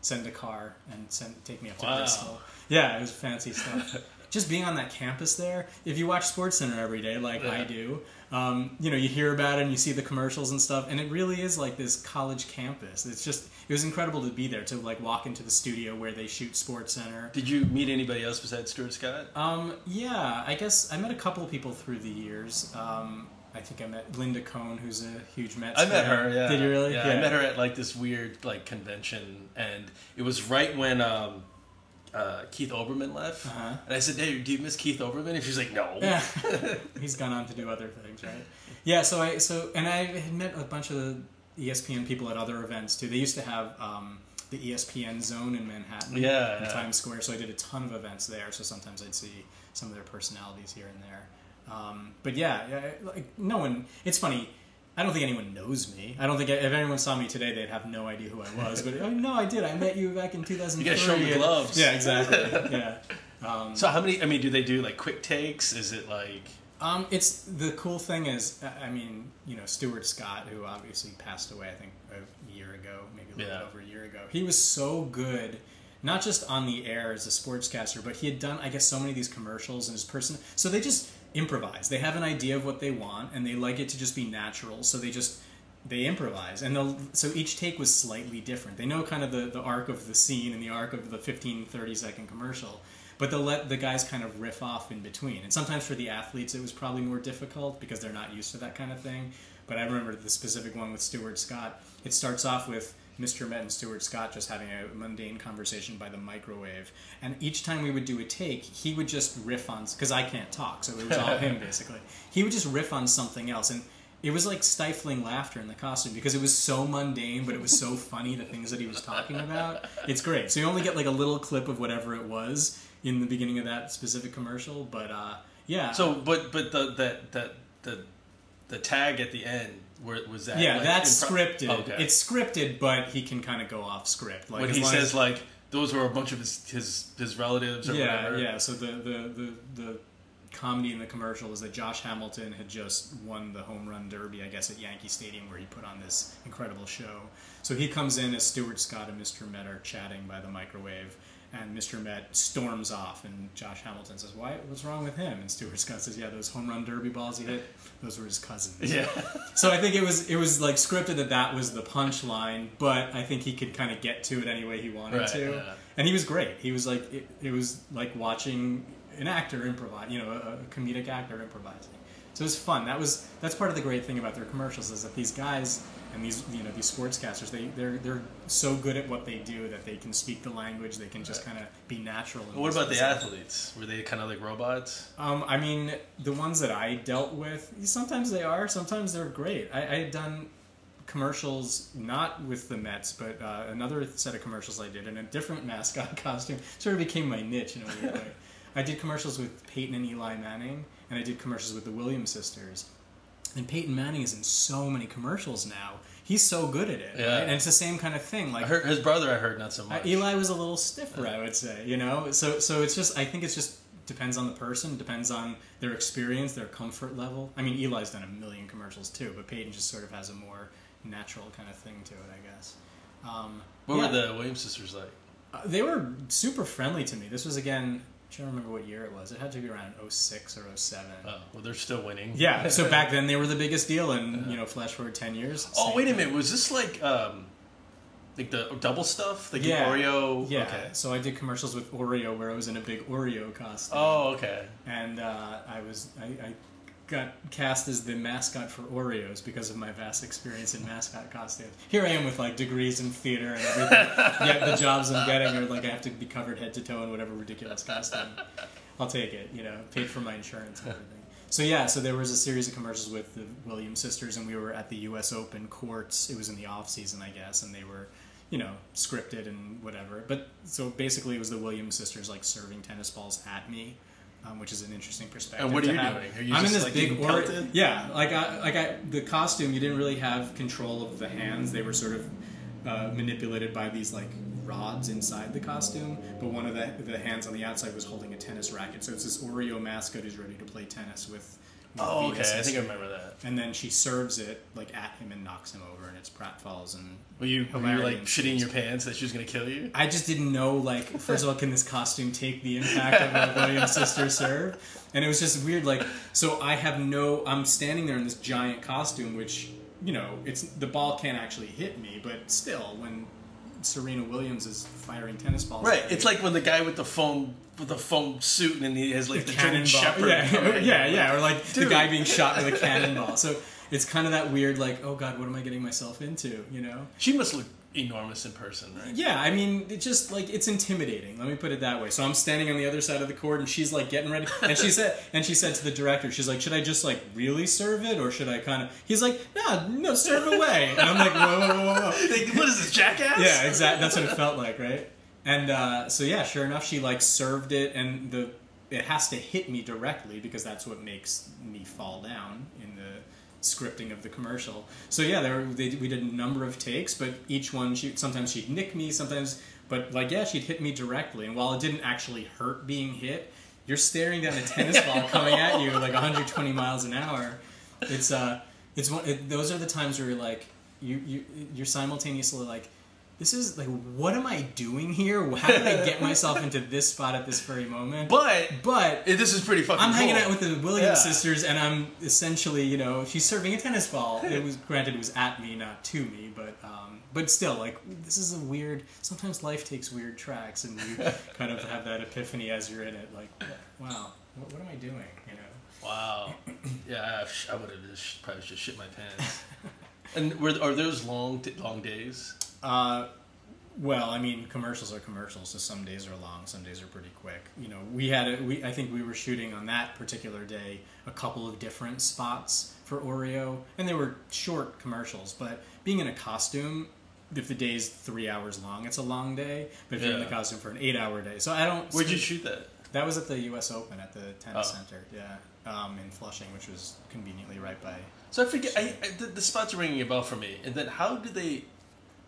send a car and send take me up to Wow. Bristol. Yeah, it was fancy stuff. Just being on that campus there, if you watch Sports Center every day, like I do, um, you know, you hear about it and you see the commercials and stuff, and it really is like this college campus. It's just, it was incredible to be there to like walk into the studio where they shoot Sports Center. Did you meet anybody else besides Stuart Scott? Um, yeah, I guess I met a couple of people through the years. Um, I think I met Linda Cohn, who's a huge Mets. I met her. Yeah. Did you really? Yeah, I met her at like this weird like convention, and it was right when um, uh, Keith Olbermann left. Uh-huh. And I said, "Hey, do you miss Keith Olbermann?" And she's like, "No." Yeah, he's gone on to do other things, right? Yeah. So I so and I had met a bunch of the ESPN people at other events too. They used to have um, the ESPN zone in Manhattan, Yeah, in yeah. Times Square. So I did a ton of events there. So sometimes I'd see some of their personalities here and there. Um, but yeah, yeah, like no one. It's funny. I don't think anyone knows me. I don't think if anyone saw me today, they'd have no idea who I was. But oh, no, I did. I met you back in 2003. You gotta show 'em the and- gloves. Yeah, exactly. Yeah. Um, So how many? I mean, do they do like quick takes? Is it like? Um, it's the cool thing is, I- I mean, you know, Stuart Scott, who obviously passed away, I think a year ago, maybe a little Yeah. bit over a year ago. He was so good, not just on the air as a sportscaster, but he had done, I guess, so many of these commercials and his person. So they just improvise. They have an idea of what they want, and they like it to just be natural. So they just they improvise, and. So each take was slightly different. They know kind of the the arc of the scene and the arc of the 15, 30 second commercial but they'll let the guys kind of riff off in between. And sometimes for the athletes, it was probably more difficult because they're not used to that kind of thing. But I remember the specific one with Stuart Scott. It starts off with Mr. Met and Stuart Scott just having a mundane conversation by the microwave. And each time we would do a take, he would just riff on, because I can't talk, so it was all him basically. He would just riff on something else. And it was like stifling laughter in the costume because it was so mundane, but it was so funny the things that he was talking about. It's great. So you only get like a little clip of whatever it was in the beginning of that specific commercial, but uh, yeah. So, but but the that that the the tag at the end where was that? yeah, like, that's impro- scripted. Okay. It's scripted, but he can kind of go off script. Like when he says as- like those were a bunch of his his, his relatives or yeah, whatever. yeah. So the, the the the comedy in the commercial is that Josh Hamilton had just won the home run derby, I guess, at Yankee Stadium, where he put on this incredible show. So he comes in as Stuart Scott and Mr. Met are chatting by the microwave, and Mr. Met storms off, and Josh Hamilton says, "Why? What's wrong with him?" And Stuart Scott says, "Yeah, those home run derby balls he hit, those were his cousins." Yeah. So I think it was it was like scripted that that was the punchline, but I think he could kind of get to it any way he wanted Right, to, yeah. and he was great. He was like it, it was like watching an actor improvise, you know, a, a comedic actor improvising. So it was fun. That was that's part of the great thing about their commercials is that these guys and these you know these sportscasters they they're they're so good at what they do that they can speak the language. They can just kind of be natural. What about the athletes? Were they kind of like robots? Um, I mean, the ones that I dealt with, sometimes they are, sometimes they're great. I, I had done commercials, not with the Mets, but uh, another set of commercials I did in a different mascot costume. Sort of became my niche in a weird way. I did commercials with Peyton and Eli Manning, and I did commercials with the Williams sisters. And Peyton Manning is in so many commercials now. He's so good at it, Yeah. right? And it's the same kind of thing. Like I heard his brother. I heard not so uh, much. Eli was a little stiffer, I would say. You know, so so it's just I think it's just depends on the person, depends on their experience, their comfort level. I mean, Eli's done a million commercials too, but Peyton just sort of has a more natural kind of thing to it, I guess. Um, What yeah. were the Williams sisters like? Uh, they were super friendly to me. This was again, trying to remember what year it was. It had to be around 06 or 07. Oh, well, they're still winning. Yeah, so back then they were the biggest deal, and you know, flash forward ten years. Oh, wait a thing. minute. Was this like um, like the double stuff? Like Yeah. the Oreo? Yeah, Okay. so I did commercials with Oreo where I was in a big Oreo costume, Oh, okay. and uh, I was I, I got cast as the mascot for Oreos because of my vast experience in mascot costumes. Here I am with like degrees in theater and everything. Yet the jobs I'm getting are like I have to be covered head to toe in whatever ridiculous costume. I'll take it, you know, paid for my insurance and everything. So yeah, so there was a series of commercials with the Williams sisters, and we were at the U.S. Open courts. It was in the off season, I guess, and they were, you know, scripted and whatever. But so basically, it was the Williams sisters like serving tennis balls at me, um, which is an interesting perspective. And what are to you have. doing? Are you I'm in this like, big or- yeah, like I like I the costume. You didn't really have control of the hands. They were sort of uh, manipulated by these like rods inside the costume, but one of the the hands on the outside was holding a tennis racket. So it's this Oreo mascot who's ready to play tennis with. Oh, okay. I think I remember that. And then she serves it like at him and knocks him over, and it's pratfalls and. Were you, were you like shitting your pants that she was going to kill you? I just didn't know, like, first of all, can this costume take the impact of a Williams sister serve? And it was just weird, like, so I have no, I'm standing there in this giant costume, which, you know, it's the ball can't actually hit me, but still, when Serena Williams is firing tennis balls, Right. It's like when the guy with the foam with the foam suit and he has like the, German cannonball. Shepherd. Yeah, yeah, yeah. Or like the guy being shot with a cannonball. So it's kind of that weird, like, oh god, what am I getting myself into? You know? She must look enormous in person, right? Yeah, I mean, it just like it's intimidating. Let me put it that way. So I'm standing on the other side of the court, and she's like getting ready, and she said, and she said to the director, she's like, should I just like really serve it, or should I kind of? He's like, no, no, serve away. And I'm like, whoa, whoa, whoa, whoa. Like, what is this, jackass? Yeah, exactly. That's what it felt like, right? And uh, so yeah, sure enough, she like served it, and the it has to hit me directly because that's what makes me fall down scripting of the commercial. So yeah, there they, we did a number of takes, but each one she sometimes she'd nick me, sometimes, but like yeah, she'd hit me directly, and while it didn't actually hurt being hit, you're staring down a tennis ball coming at you like 120 miles an hour. It's uh, it's one. It, those are the times where you're like, you you you're simultaneously like. This is like, what am I doing here? How did I get myself into this spot at this very moment? But but it, this is pretty fucking I'm hanging cool. out with the Williams Yeah. sisters, and I'm essentially, you know, she's serving a tennis ball. It was granted it was at me, not to me, but um, but still, like this is a weird. Sometimes life takes weird tracks, and you kind of have that epiphany as you're in it. Like, wow, what, what am I doing? You know. Wow. Yeah, I, I would have just probably just shit my pants. and were are those long long days? Uh, well, I mean, commercials are commercials, so some days are long, some days are pretty quick. You know, we had a, we I think we were shooting on that particular day a couple of different spots for Oreo, and they were short commercials. But being in a costume, if the day's three hours long, it's a long day. But if you're in the costume for an eight-hour day, so I don't. Where'd you shoot that? That was at the U.S. Open at the tennis Oh. center, yeah, um, in Flushing, which was conveniently right by. So I forget. I, I, the, the spots are ringing a bell for me. And then how do they?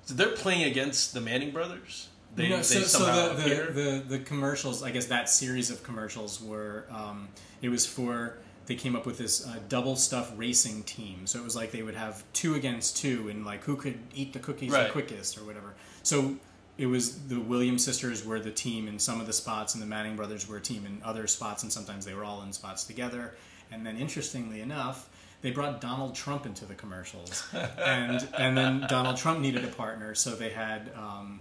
So they're playing against the Manning brothers. They, they so, so the, the, the, the commercials, I guess that series of commercials were, um, it was for, they came up with this uh, double stuff racing team. So it was like they would have two against two and like who could eat the cookies Right. the quickest or whatever. So it was the Williams sisters were the team in some of the spots and the Manning brothers were a team in other spots and sometimes they were all in spots together. And then interestingly enough, they brought Donald Trump into the commercials, and and then Donald Trump needed a partner, so they had um,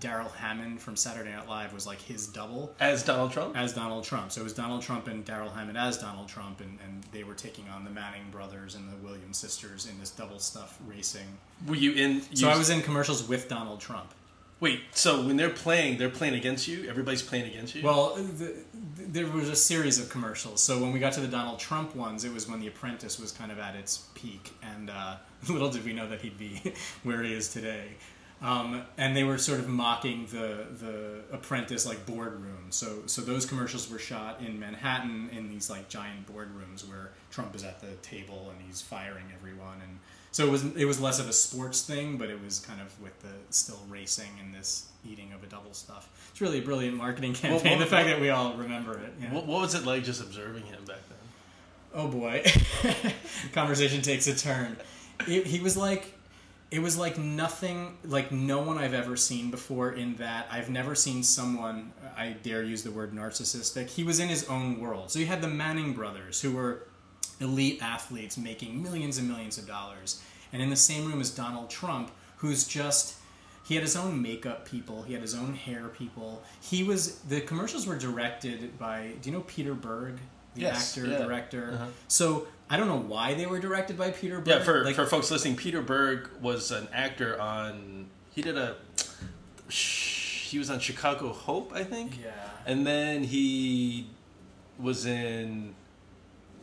Darrell Hammond from Saturday Night Live was like his double as Donald Trump. as Donald Trump. So it was Donald Trump and Darrell Hammond as Donald Trump, and, and they were taking on the Manning brothers and the Williams sisters in this double stuff racing. Were you in? So I was in commercials with Donald Trump. Wait. So when they're playing, they're playing against you. Everybody's playing against you. Well, the, there was a series of commercials. So when we got to the Donald Trump ones, it was when The Apprentice was kind of at its peak, and uh, little did we know that he'd be where he is today. Um, and they were sort of mocking the the apprentice like boardroom. So so those commercials were shot in Manhattan in these like giant boardrooms where Trump is at the table and he's firing everyone. And so it was it was less of a sports thing, but it was kind of with the still racing and this eating of a double stuff. It's really a brilliant marketing campaign. what- the fact that we all remember it. Yeah. What, what was it like just observing him back then? Oh boy, conversation takes a turn. It, he was like, it was like nothing, like no one I've ever seen before. In that, I've never seen someone. I dare use the word narcissistic. He was in his own world. So you had the Manning brothers, who were elite athletes making millions and millions of dollars, and in the same room as Donald Trump, who's just. He had his own makeup people. He had his own hair people. He was the commercials were directed by. Do you know Peter Berg, the Yes, actor yeah. director? Uh-huh. So I don't know why they were directed by Peter Berg. Yeah, for, Like, for folks listening, Peter Berg was an actor on. He did a. He was on Chicago Hope, I think. yeah, And then he was in.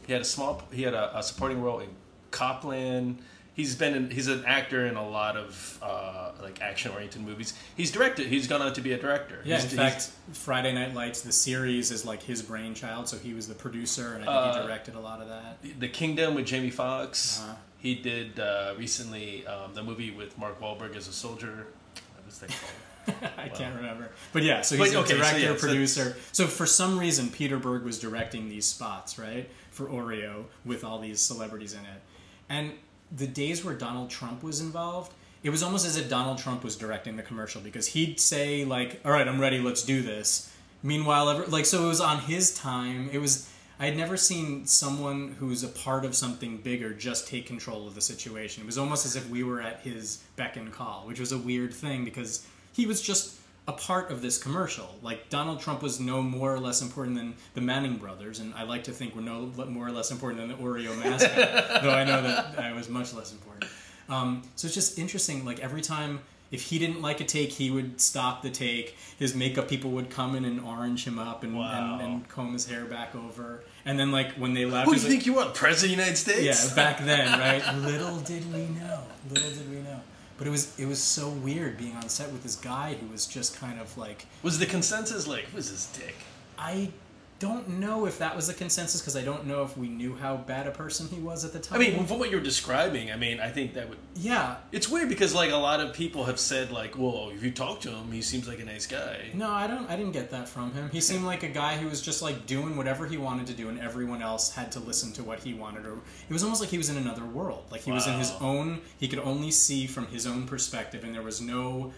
He had a small. He had a, a supporting role in Cop Land. He's been. In, he's an actor in a lot of uh, like action-oriented movies. He's directed. He's gone on to be a director. yeah. He's- In fact, Friday Night Lights, the series, is like his brainchild. So he was the producer, and I think he Uh, directed a lot of that. The Kingdom with Jamie Foxx. Uh-huh. He did uh, recently um, the movie with Mark Wahlberg as a soldier. What was that called? I can't remember, but yeah. So But, he's a okay, so director, yeah, so- producer. So for some reason, Peter Berg was directing these spots, right, for Oreo with all these celebrities in it, and the days where Donald Trump was involved. It was almost as if Donald Trump was directing the commercial because he'd say like, "All right, I'm ready. Let's do this." Meanwhile, ever, like so, it was on his time. It was I had never seen someone who's a part of something bigger just take control of the situation. It was almost as if we were at his beck and call, which was a weird thing because he was just a part of this commercial. Like Donald Trump was no more or less important than the Manning brothers, and I like to think we're no more or less important than the Oreo mascot, though I know that I was much less important. Um, so it's just interesting. Like every time, if he didn't like a take, he would stop the take. His makeup people would come in and orange him up and, Wow. and, and comb his hair back over. And then like when they left, Who do you like- think you are, President of the United States? yeah, back then, right? Little did we know. Little did we know. But it was it was so weird being on set with this guy who was just kind of like Was the consensus like, who's this dick? I don't know if that was the consensus because I don't know if we knew how bad a person he was at the time. I mean, from what you're describing, I mean, I think that would. yeah. It's weird because like a lot of people have said like, well, if you talk to him, he seems like a nice guy. No, I don't. I didn't get that from him. He seemed like a guy who was just like doing whatever he wanted to do, and everyone else had to listen to what he wanted. Or it was almost like he was in another world. Like he was in his own. He could only see from his own perspective, and there was no,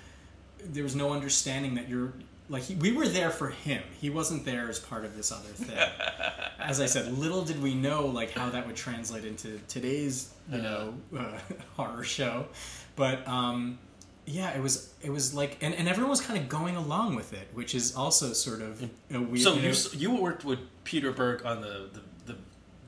there was no understanding that you're like he, we were there for him. He wasn't there as part of this other thing. as I said, little did we know like how that would translate into today's you know uh, horror show, but. um yeah, it was it was like, and, and everyone was kind of going along with it, which is also sort of a weird. So you know- you you worked with Peter Berg on the the the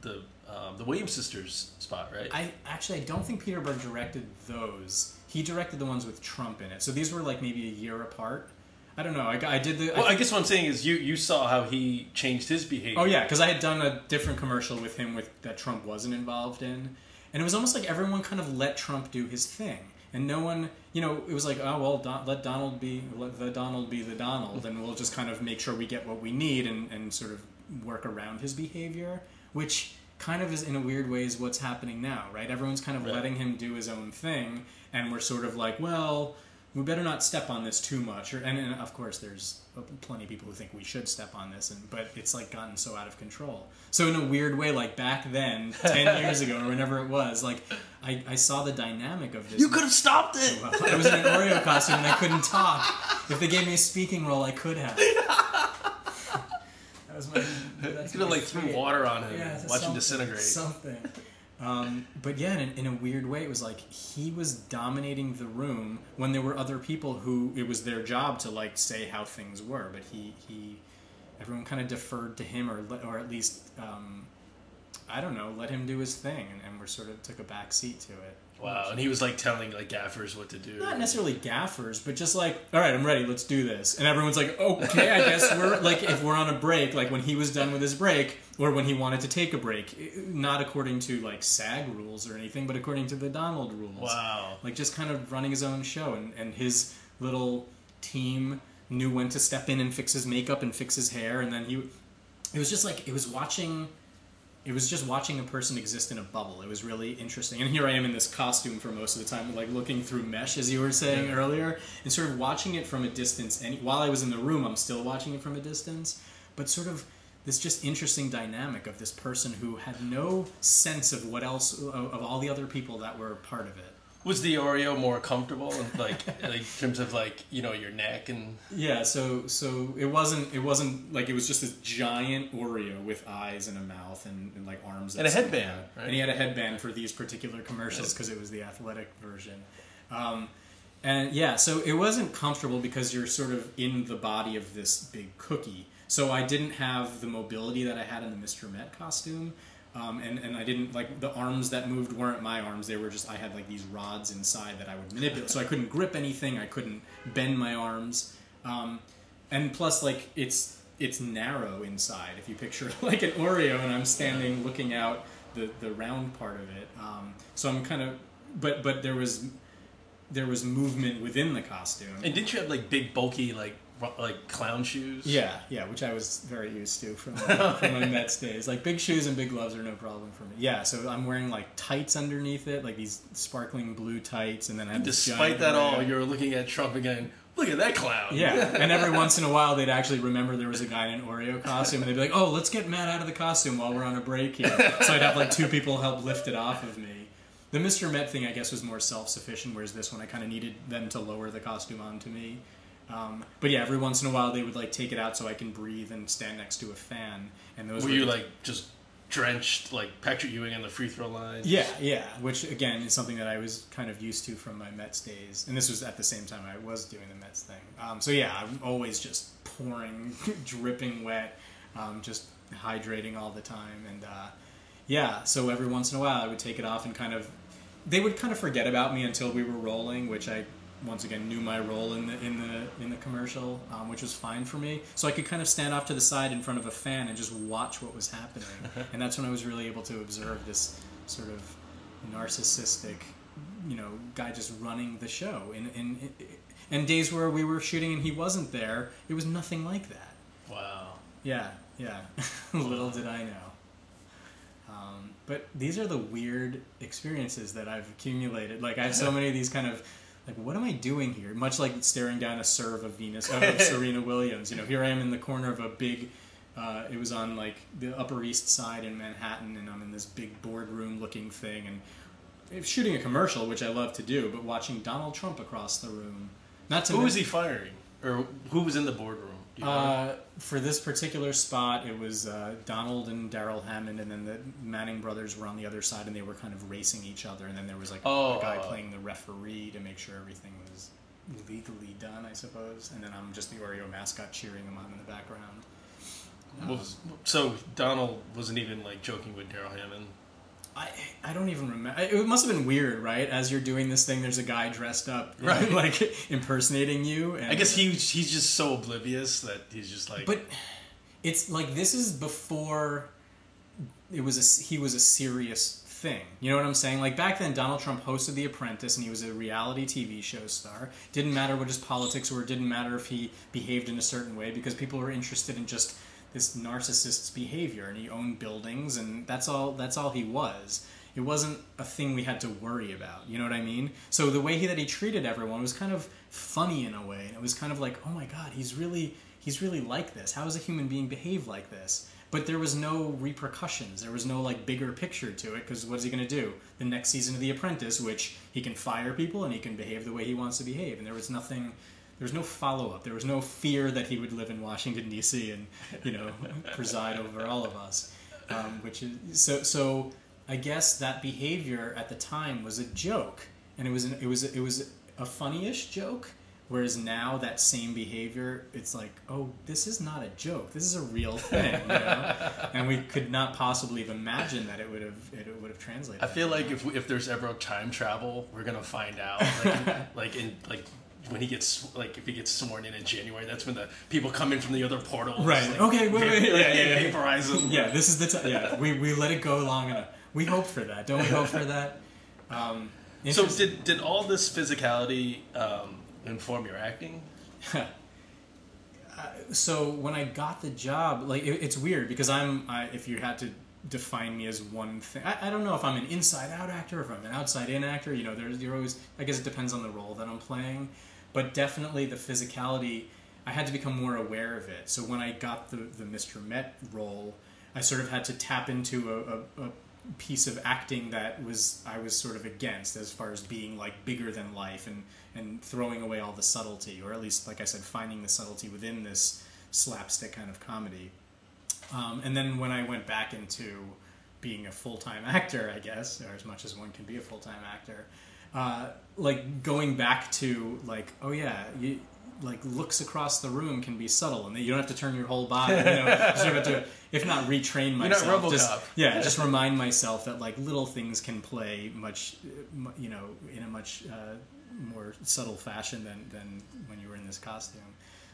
the, um, the Williams sisters spot, right? I actually I don't think Peter Berg directed those. He directed the ones with Trump in it. So these were like maybe a year apart. I don't know. I, I did the. Well, I think- guess what I'm saying is you you saw how he changed his behavior. Oh yeah, because I had done a different commercial with him with that Trump wasn't involved in, and it was almost like everyone kind of let Trump do his thing, and no one, you know, it was like, oh well, Don, let Donald be, let the Donald be the Donald, and we'll just kind of make sure we get what we need and and sort of work around his behavior, which kind of is in a weird way is what's happening now, right? Everyone's kind of Right. letting him do his own thing, and we're sort of like, well. We better not step on this too much, or, and, and of course, there's plenty of people who think we should step on this, and but it's like gotten so out of control. So in a weird way, like back then, ten years ago or whenever it was, like I, I saw the dynamic of this. You could have stopped it. Well, I was in an Oreo costume and I couldn't talk. If they gave me a speaking role, I could have. That was my. You That's could have like threw water on him, Yeah, and watch him disintegrate. Something. Um, but yeah, in, in a weird way, it was like he was dominating the room when there were other people who it was their job to like say how things were. But he he, everyone kind of deferred to him, or or at least um, I don't know, let him do his thing, and, and we sort of took a back seat to it. Wow, and he was like telling like gaffers what to do. not necessarily gaffers, but just like, all right, I'm ready, let's do this. And everyone's like, okay, I guess we're like, if we're on a break, like when he was done with his break, or when he wanted to take a break, eh, not according to like SAG rules or anything, but according to the Donald rules. Wow. Like just kind of running his own show, and, and his little team knew when to step in and fix his makeup and fix his hair, and then he, it was just like, it was watching it was just watching a person exist in a bubble. It was really interesting. And here I am in this costume for most of the time, like looking through mesh, as you were saying earlier, and sort of watching it from a distance. And while I was in the room, I'm still watching it from a distance. But sort of this just interesting dynamic of this person who had no sense of what else, of, of all the other people that were part of it. Was the Oreo more comfortable, like, like in terms of like you know your neck and Yeah, so so it wasn't it wasn't like it was just this giant Oreo with eyes and a mouth and, and like arms And a headband, out. right? And he had a headband for these particular commercials because it was the athletic version. Um, and yeah, so it wasn't comfortable because you're sort of in the body of this big cookie. So I didn't have the mobility that I had in the Mr. Met costume. Um, and, and I didn't like the arms that moved weren't my arms. They were just I had like these rods inside that I would manipulate. So I couldn't grip anything. I couldn't bend my arms. Um, and plus, like it's it's narrow inside. If you picture like an Oreo, and I'm standing looking out the the round part of it. Um, so I'm kind of, but but there was there was movement within the costume. and didn't you have like big bulky like like clown shoes? Yeah, yeah, which I was very used to from, from my Mets days. Like big shoes and big gloves are no problem for me. Yeah, so I'm wearing like tights underneath it, like these sparkling blue tights, and then I have Despite that all, you're looking at Trump again. Look at that clown. Yeah, and every once in a while they'd actually remember there was a guy in an Oreo costume, and they'd be like, "Oh, let's get Matt out of the costume while we're on a break here." So I'd have like two people help lift it off of me. The Mr. Met thing, I guess, was more self-sufficient, whereas this one I kind of needed them to lower the costume onto me. Um, but yeah, every once in a while they would like take it out so I can breathe and stand next to a fan. And those Were were you the- like just drenched like Patrick Ewing on the free throw line? Yeah, yeah. Which again is something that I was kind of used to from my Mets days, and this was at the same time I was doing the Mets thing. Um, so yeah, I'm always just pouring, dripping wet, um, just hydrating all the time, and uh, yeah. So every once in a while I would take it off and kind of, they would kind of forget about me until we were rolling, which I once again knew my role in the in the in the commercial, um, which was fine for me. So I could kind of stand off to the side in front of a fan and just watch what was happening, and that's when I was really able to observe this sort of narcissistic, you know, guy just running the show. In in, and days where we were shooting and he wasn't there, it was nothing like that. Wow. Yeah, yeah. Little did I know. Um, but these are the weird experiences that I've accumulated. Like I have so many of these kind of like, what am I doing here? Much like staring down a serve of Venus of Serena Williams. You know, here I am in the corner of a big. Uh, it was on like the Upper East Side in Manhattan, and I'm in this big boardroom looking thing, and shooting a commercial, which I love to do, but watching Donald Trump across the room. Not to Who men- was he firing, or who was in the boardroom? Know? uh, for this particular spot, it was uh, Donald and Darrell Hammond, and then the Manning brothers were on the other side, and they were kind of racing each other. And then there was like Oh, a guy uh, playing the referee to make sure everything was legally done, I suppose. And then I'm just the Oreo mascot cheering him on in the background. Was- so Donald wasn't even like joking with Darrell Hammond. I I don't even remember. It must have been weird, right? As you're doing this thing, there's a guy dressed up, Right. like impersonating you. And I guess he he's just so oblivious that he's just like. But it's like this is before it was a he was a serious thing. You know what I'm saying? Like back then, Donald Trump hosted The Apprentice, and he was a reality TV show star. Didn't matter what his politics were. Didn't matter if he behaved in a certain way because people were interested in just this narcissist's behavior, and he owned buildings, and that's all. That's all he was. It wasn't a thing we had to worry about. You know what I mean? So the way he, that he treated everyone was kind of funny in a way, and it was kind of like, oh my god, he's really he's really like this. How does a human being behave like this? But there was no repercussions. There was no like bigger picture to it because what is he going to do? The next season of The Apprentice, which he can fire people and he can behave the way he wants to behave, and there was nothing. There was no follow up. There was no fear that he would live in Washington D.C. and you know preside over all of us, um, which is so. So I guess that behavior at the time was a joke, and it was an, it was it was a funny-ish joke, Whereas now that same behavior, it's like, oh, this is not a joke. This is a real thing, you know? and we could not possibly have imagined that it would have it would have translated. I feel like if we, if there's ever time travel, we're gonna find out. Like, like in like when he gets like if he gets sworn in in January, that's when the people come in from the other portal. Right. Like, Okay, wait, wait, yeah, yeah, yeah. Vaporize them. yeah, this is the time. Yeah, we, we let it go long enough. We hope for that, don't we? Hope for that. Um, So did did all this physicality um, inform your acting? so when I got the job, like it, it's weird because I'm. I, if you had to define me as one thing, I, I don't know if I'm an inside-out actor, or if I'm an outside-in actor. You know, there's you're always. I guess it depends on the role that I'm playing, but definitely the physicality. I had to become more aware of it. So when I got the the Mr. Met role, I sort of had to tap into a, a, a piece of acting that was I was sort of against as far as being like bigger than life and and throwing away all the subtlety or at least like I said finding the subtlety within this slapstick kind of comedy. Um, and then when I went back into being a full time actor, I guess, or as much as one can be a full time actor, uh, like going back to like, oh yeah, you, like looks across the room can be subtle, and you don't have to turn your whole body. You know, sort of to, if not retrain not myself, just yeah, just remind myself that like little things can play much, uh, you know, in a much uh, more subtle fashion than than when you were in this costume.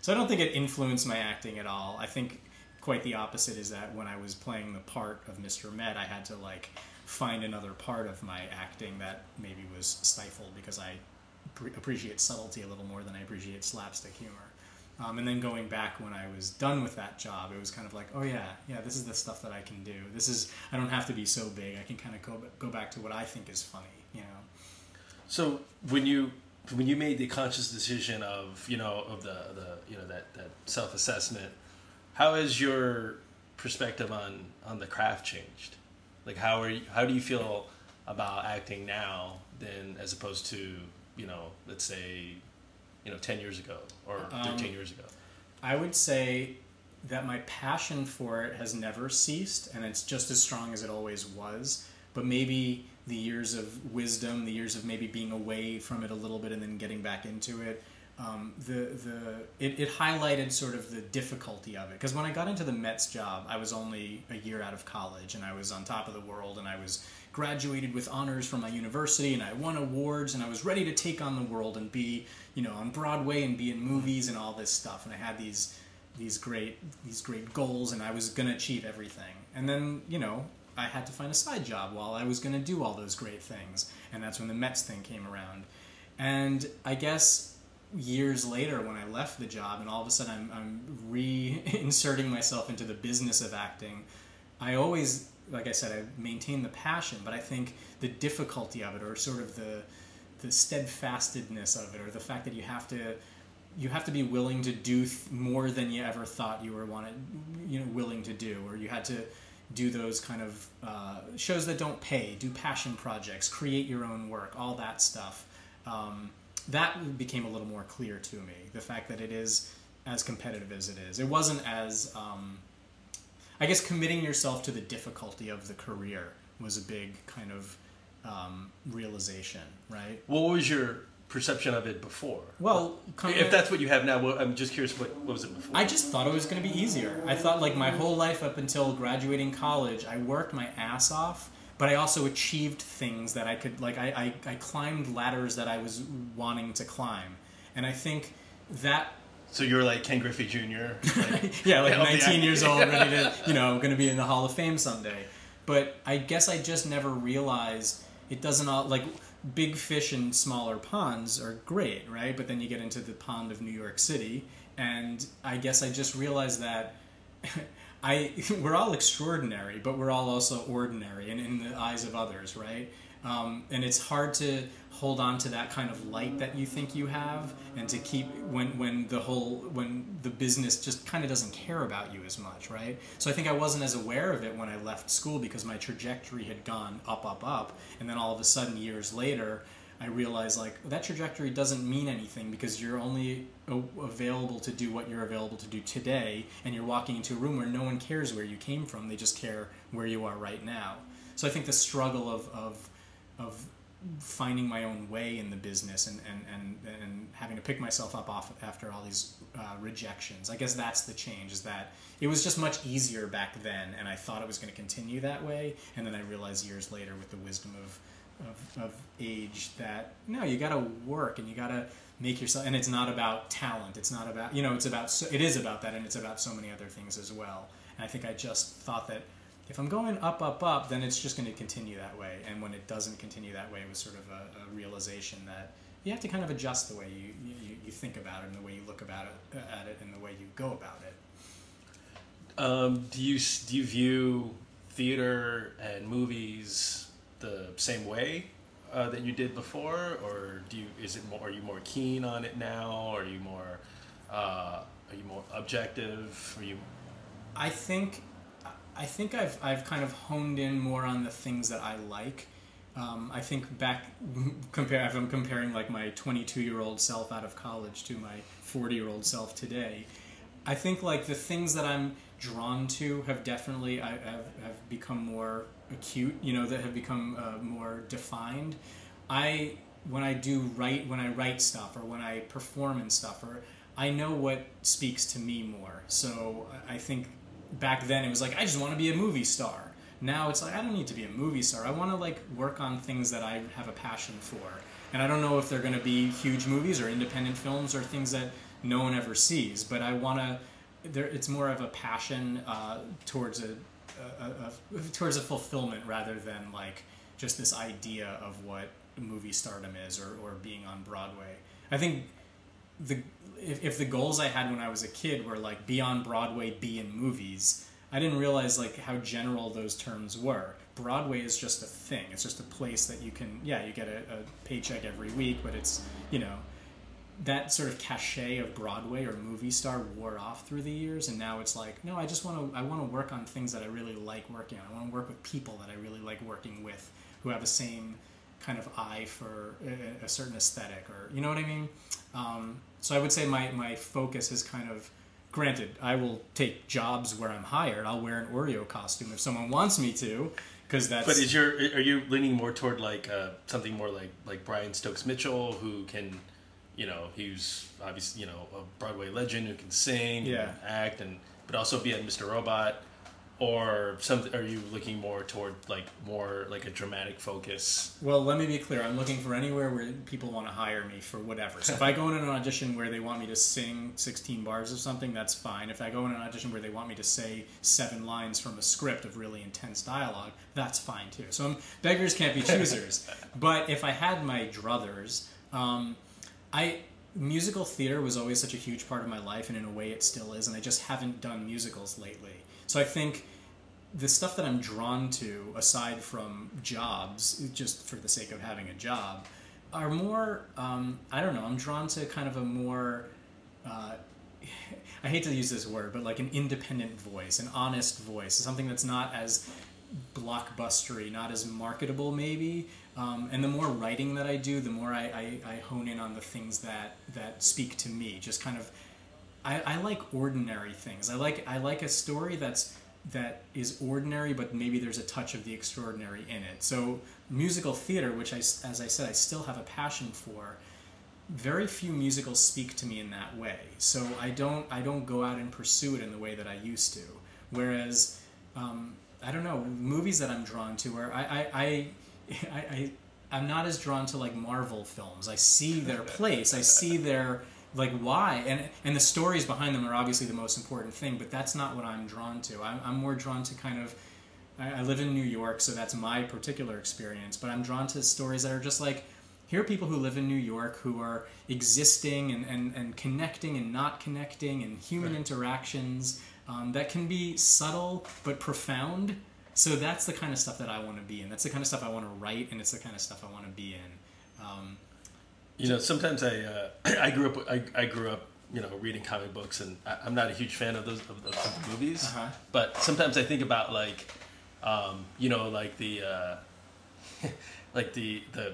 So I don't think it influenced my acting at all. I think quite the opposite is that when I was playing the part of Mr. Met, I had to like find another part of my acting that maybe was stifled because I pre- appreciate subtlety a little more than I appreciate slapstick humor. Um, and then going back when I was done with that job, it was kind of like, oh yeah, yeah, this is the stuff that I can do. This is I don't have to be so big. I can kind of go go back to what I think is funny. You know. So when you when you made the conscious decision of you know of the, the you know that, that self assessment, how has your perspective on on the craft changed? Like how are you, how do you feel about acting now than as opposed to you know let's say you know ten years ago or um, thirteen years ago? I would say that my passion for it has never ceased, and it's just as strong as it always was. But maybe the years of wisdom, the years of maybe being away from it a little bit and then getting back into it, um, the the it, it highlighted sort of the difficulty of it. Because when I got into the Mets job, I was only a year out of college, and I was on top of the world, and I was graduated with honors from my university, and I won awards, and I was ready to take on the world and be, you know, on Broadway and be in movies and all this stuff. And I had these these great these great goals, and I was to achieve everything. And then, you know, I had to find a side job while I was to do all those great things, and that's when the Mets thing came around. And I guess years later, when I left the job, and all of a sudden I'm, I'm reinserting myself into the business of acting, I always, like I said, I maintain the passion, but I think the difficulty of it, or sort of the the steadfastedness of it, or the fact that you have to you have to be willing to do th- more than you ever thought you were wanted, you know, willing to do, or you had to do those kind of uh, shows that don't pay, do passion projects, create your own work, all that stuff. Um, that became a little more clear to me. The fact that it is as competitive as it is. It wasn't as, um, I guess, committing yourself to the difficulty of the career was a big kind of um, realization, right? What was your perception of it before? Well, if that's what you have now, well, I'm just curious. What, what was it before? I just thought it was going to be easier. I thought like my whole life up until graduating college, I worked my ass off, but I also achieved things that I could like I, I, I climbed ladders that I was wanting to climb. And I think that so you're like Ken Griffey Jr. Like, yeah, like 19 years old, ready to, you know, going to be in the Hall of Fame someday. But I guess I just never realized it doesn't all like big fish in smaller ponds are great, right? But then you get into the pond of New York City, and I guess I just realized that I we're all extraordinary, but we're all also ordinary, and in the eyes of others, right? Um, and it's hard to hold on to that kind of light that you think you have, and to keep when when the whole when the business just kind of doesn't care about you as much, right? So I think I wasn't as aware of it when I left school because my trajectory had gone up, up, up, and then all of a sudden years later. I realized like that trajectory doesn't mean anything because you're only available to do what you're available to do today, and you're walking into a room where no one cares where you came from; they just care where you are right now. So I think the struggle of of of finding my own way in the business and, and, and, and having to pick myself up off after all these uh, rejections. I guess that's the change is that it was just much easier back then and I thought it was going to continue that way. And then I realized years later with the wisdom of, of, of age that no, you got to work and you got to make yourself, and it's not about talent. It's not about, you know, it's about, so, it is about that and it's about so many other things as well. And I think I just thought that if I'm going up, up, up, then it's just going to continue that way. And when it doesn't continue that way, it was sort of a, a realization that you have to kind of adjust the way you, you, you, think about it and the way you look about it at it and the way you go about it. Um, do you do you view theater and movies the same way uh, that you did before, or do you is it more? Are you more keen on it now? Are you more? Uh, are you more objective? Are you? I think I think I've I've kind of honed in more on the things that I like. Um, I think back compare if I'm comparing like my 22 year old self out of college to my 40 year old self today. I think like the things that I'm drawn to have definitely I, have, have become more acute. You know that have become uh, more defined. I when I do write when I write stuff or when I perform and stuff or I know what speaks to me more. So I think back then it was like I just want to be a movie star. Now it's like I don't need to be a movie star. I want to like work on things that I have a passion for. And I don't know if they're going to be huge movies or independent films or things that no one ever sees, but I want to there it's more of a passion uh, towards a, a, a, towards a fulfillment rather than like just this idea of what movie stardom is or, or being on Broadway. I think the if, if the goals I had when I was a kid were like be on Broadway, be in movies, I didn't realize like how general those terms were. Broadway is just a thing. It's just a place that you can yeah, you get a, a paycheck every week, but it's you know that sort of cachet of Broadway or movie star wore off through the years, and now it's like, no, I just want to. I want to work on things that I really like working on. I want to work with people that I really like working with, who have the same kind of eye for a, a certain aesthetic, or you know what I mean. Um, so I would say my, my focus is kind of granted, I will take jobs where I'm hired. I'll wear an Oreo costume if someone wants me to, because that's. But is your are you leaning more toward like uh, something more like like Brian Stokes Mitchell, who can, you know, he's obviously you know a Broadway legend who can sing, yeah. and act, and but also be a Mr. Robot. Or something are you looking more toward like more like a dramatic focus? Well let me be clear. I'm looking for anywhere where people want to hire me for whatever. So if i go in an audition where they want me to sing 16 bars of something that's fine. If i go in an audition where they want me to say seven lines from a script of really intense dialogue that's fine too. So I'm, beggars can't be choosers. But if i had my druthers um, i musical theater was always such a huge part of my life and in a way it still is and i just haven't done musicals lately so I think the stuff that I'm drawn to, aside from jobs, just for the sake of having a job, are more. Um, I don't know. I'm drawn to kind of a more. Uh, I hate to use this word, but like an independent voice, an honest voice, something that's not as blockbustery, not as marketable, maybe. Um, and the more writing that I do, the more I, I, I hone in on the things that that speak to me. Just kind of I, I like ordinary things. I like I like a story that's that is ordinary, but maybe there's a touch of the extraordinary in it. So musical theater, which I, as I said, I still have a passion for. Very few musicals speak to me in that way. So I don't I don't go out and pursue it in the way that I used to. Whereas um, I don't know movies that I'm drawn to, where I I, I, I, I I'm not as drawn to like Marvel films. I see their place. I see their like why and and the stories behind them are obviously the most important thing but that's not what i'm drawn to i'm, I'm more drawn to kind of I, I live in new york so that's my particular experience but i'm drawn to stories that are just like here are people who live in new york who are existing and, and, and connecting and not connecting and human right. interactions um, that can be subtle but profound so that's the kind of stuff that i want to be in that's the kind of stuff i want to write and it's the kind of stuff i want to be in um, you know, sometimes I uh, I grew up I, I grew up you know reading comic books, and I, am not a huge fan of those of, of the movies. Uh-huh. But sometimes I think about like, um, you know, like the uh, like the the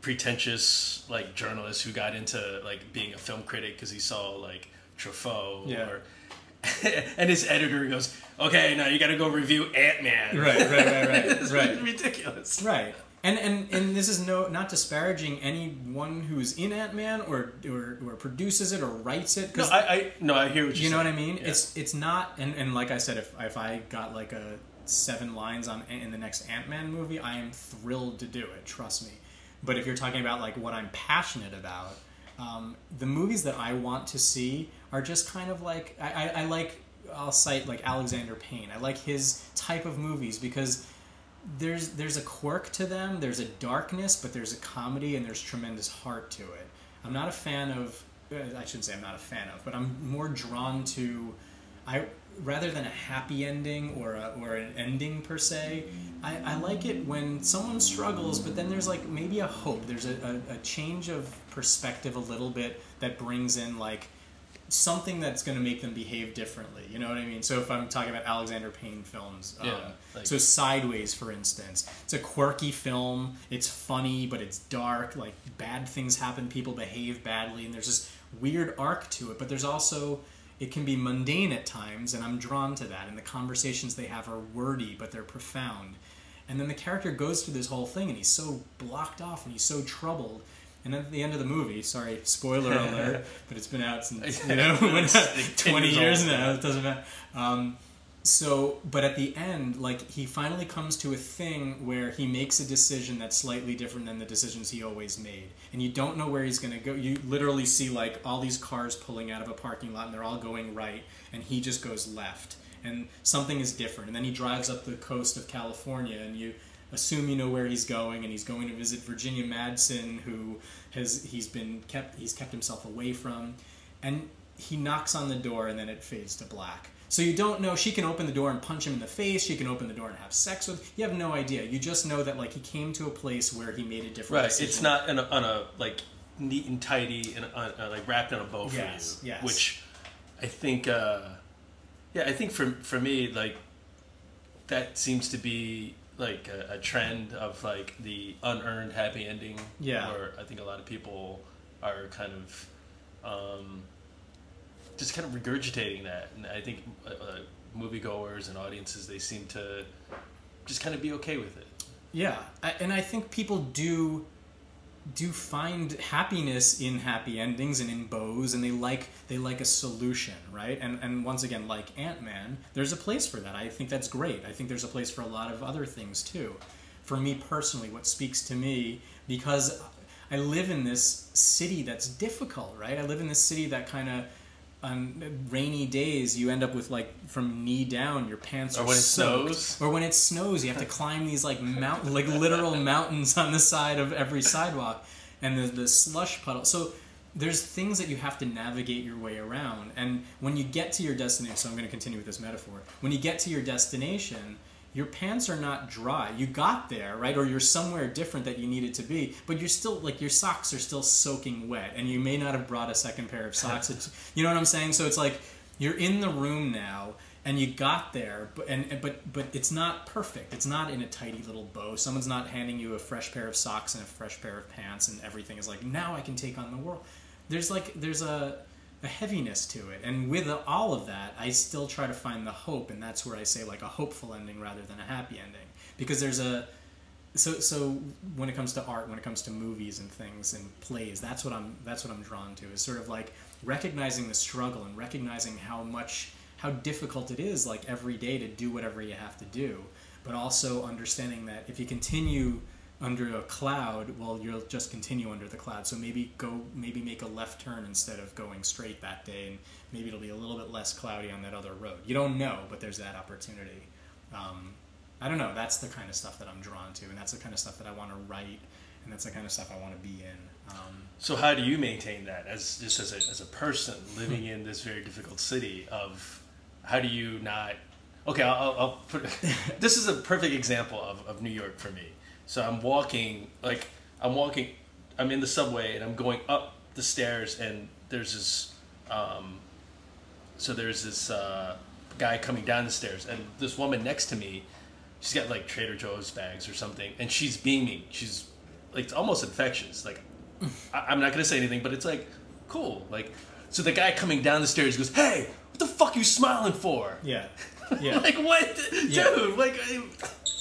pretentious like journalist who got into like being a film critic because he saw like Truffaut yeah. or and his editor goes, "Okay, now you got to go review Ant Man." Right, right, right, right, it's right. ridiculous. Right And, and and this is no not disparaging anyone who's in Ant Man or, or or produces it or writes it. No, I, I no, I hear what you're you know what. I mean? Yeah. It's it's not, and, and like I said, if if I got like a seven lines on in the next Ant Man movie, I am thrilled to do it. Trust me. But if you're talking about like what I'm passionate about, um, the movies that I want to see are just kind of like I, I, I like. I'll cite like Alexander Payne. I like his type of movies because there's there's a quirk to them. There's a darkness, but there's a comedy and there's tremendous heart to it. I'm not a fan of. uh, I shouldn't say I'm not a fan of, but I'm more drawn to. I rather than a happy ending or a, or an ending per se. I, I like it when someone struggles, but then there's like maybe a hope. There's a, a, a change of perspective a little bit that brings in like something that's going to make them behave differently. You know what I mean? So if I'm talking about Alexander Payne films, um, Yeah, like- so Sideways, for instance, it's a quirky film. It's funny, but it's dark. Like bad things happen, people behave badly, and there's this weird arc to it. But there's also it can be mundane at times, and I'm drawn to that. And the conversations they have are wordy, but they're profound. And then the character goes through this whole thing, and he's so blocked off, and he's so troubled. And then at the end of the movie, sorry, spoiler alert, but it's been out since you know when, It's like 10 twenty years years now. It doesn't matter. Um, so, but at the end, like he finally comes to a thing where he makes a decision that's slightly different than the decisions he always made, and you don't know where he's going to go. You literally see like all these cars pulling out of a parking lot, and they're all going right, and he just goes left, and something is different. And then he drives up the coast of California, and you assume you know where he's going, and he's going to visit Virginia Madsen, who has he's been kept he's kept himself away from, and he knocks on the door, and then it fades to black. So you don't know. She can open the door and punch him in the face. She can open the door and have sex with. You have no idea. You just know that like he came to a place where he made a different Right. decision. It's not on a, on a like neat and tidy and uh, like wrapped in a bow for Yes, you. yes. Which I think, uh, yeah, I think for for me, like that seems to be like a, a trend of like the unearned happy ending. Yeah. Where I think a lot of people are kind of. Um, just kind of regurgitating that, and I think uh, uh, moviegoers and audiences they seem to just kind of be okay with it. Yeah, and I think people do do find happiness in happy endings and in bows, and they like they like a solution, right? And and once again, like Ant Man, there's a place for that. I think that's great. I think there's a place for a lot of other things too. For me personally, what speaks to me because I live in this city that's difficult, right? I live in this city that kind of on rainy days you end up with like from knee down your pants Or are when it soaked. snows. or when it snows you have to climb these like mountain like literal mountains on the side of every sidewalk and the, the slush puddle so there's things that you have to navigate your way around and when you get to your destination so i'm going to continue with this metaphor when you get to your destination your pants are not dry. You got there right? Or you're somewhere different that you needed to be but you're still like your socks are still soaking wet and you may not have brought a second pair of socks. It's- you know what i'm saying? So it's like you're in the room now and you got there but and and- but but it's not perfect. It's not in a tidy little bow. Someone's not handing you a fresh pair of socks and a fresh pair of pants and everything is like now i can take on the world. There's like there's a a heaviness to it. And with all of that i still try to find the hope and that's where i say like a hopeful ending rather than a happy ending. Because there's a so so when it comes to art when it comes to movies and things and plays that's what i'm that's what i'm drawn to is sort of like recognizing the struggle and recognizing how much how difficult it is like every day to do whatever you have to do but also understanding that if you continue under a cloud well you'll just continue under the cloud so maybe go maybe make a left turn instead of going straight that day and maybe it'll be a little bit less cloudy on that other road you don't know but there's that opportunity um, I don't know. That's the kind of stuff that I'm drawn to, and that's the kind of stuff that I want to write, and that's the kind of stuff I want to be in. Um, So how do you maintain that as just as a, as a person living in this very difficult city? Of how do you not? Okay, I'll, I'll- put. this is a perfect example of, of New York for me. So I'm walking like I'm walking. I'm in the subway and I'm going up the stairs and there's this. Um, so there's this uh, guy coming down the stairs and this woman next to me. She's got like Trader Joe's bags or something, and she's beaming. She's like it's almost infectious. Like I, I'm not gonna say anything, but it's like cool. Like so, the guy coming down the stairs goes, "Hey, what the fuck are you smiling for?" yeah, yeah. like what, Yeah. dude? Like, I-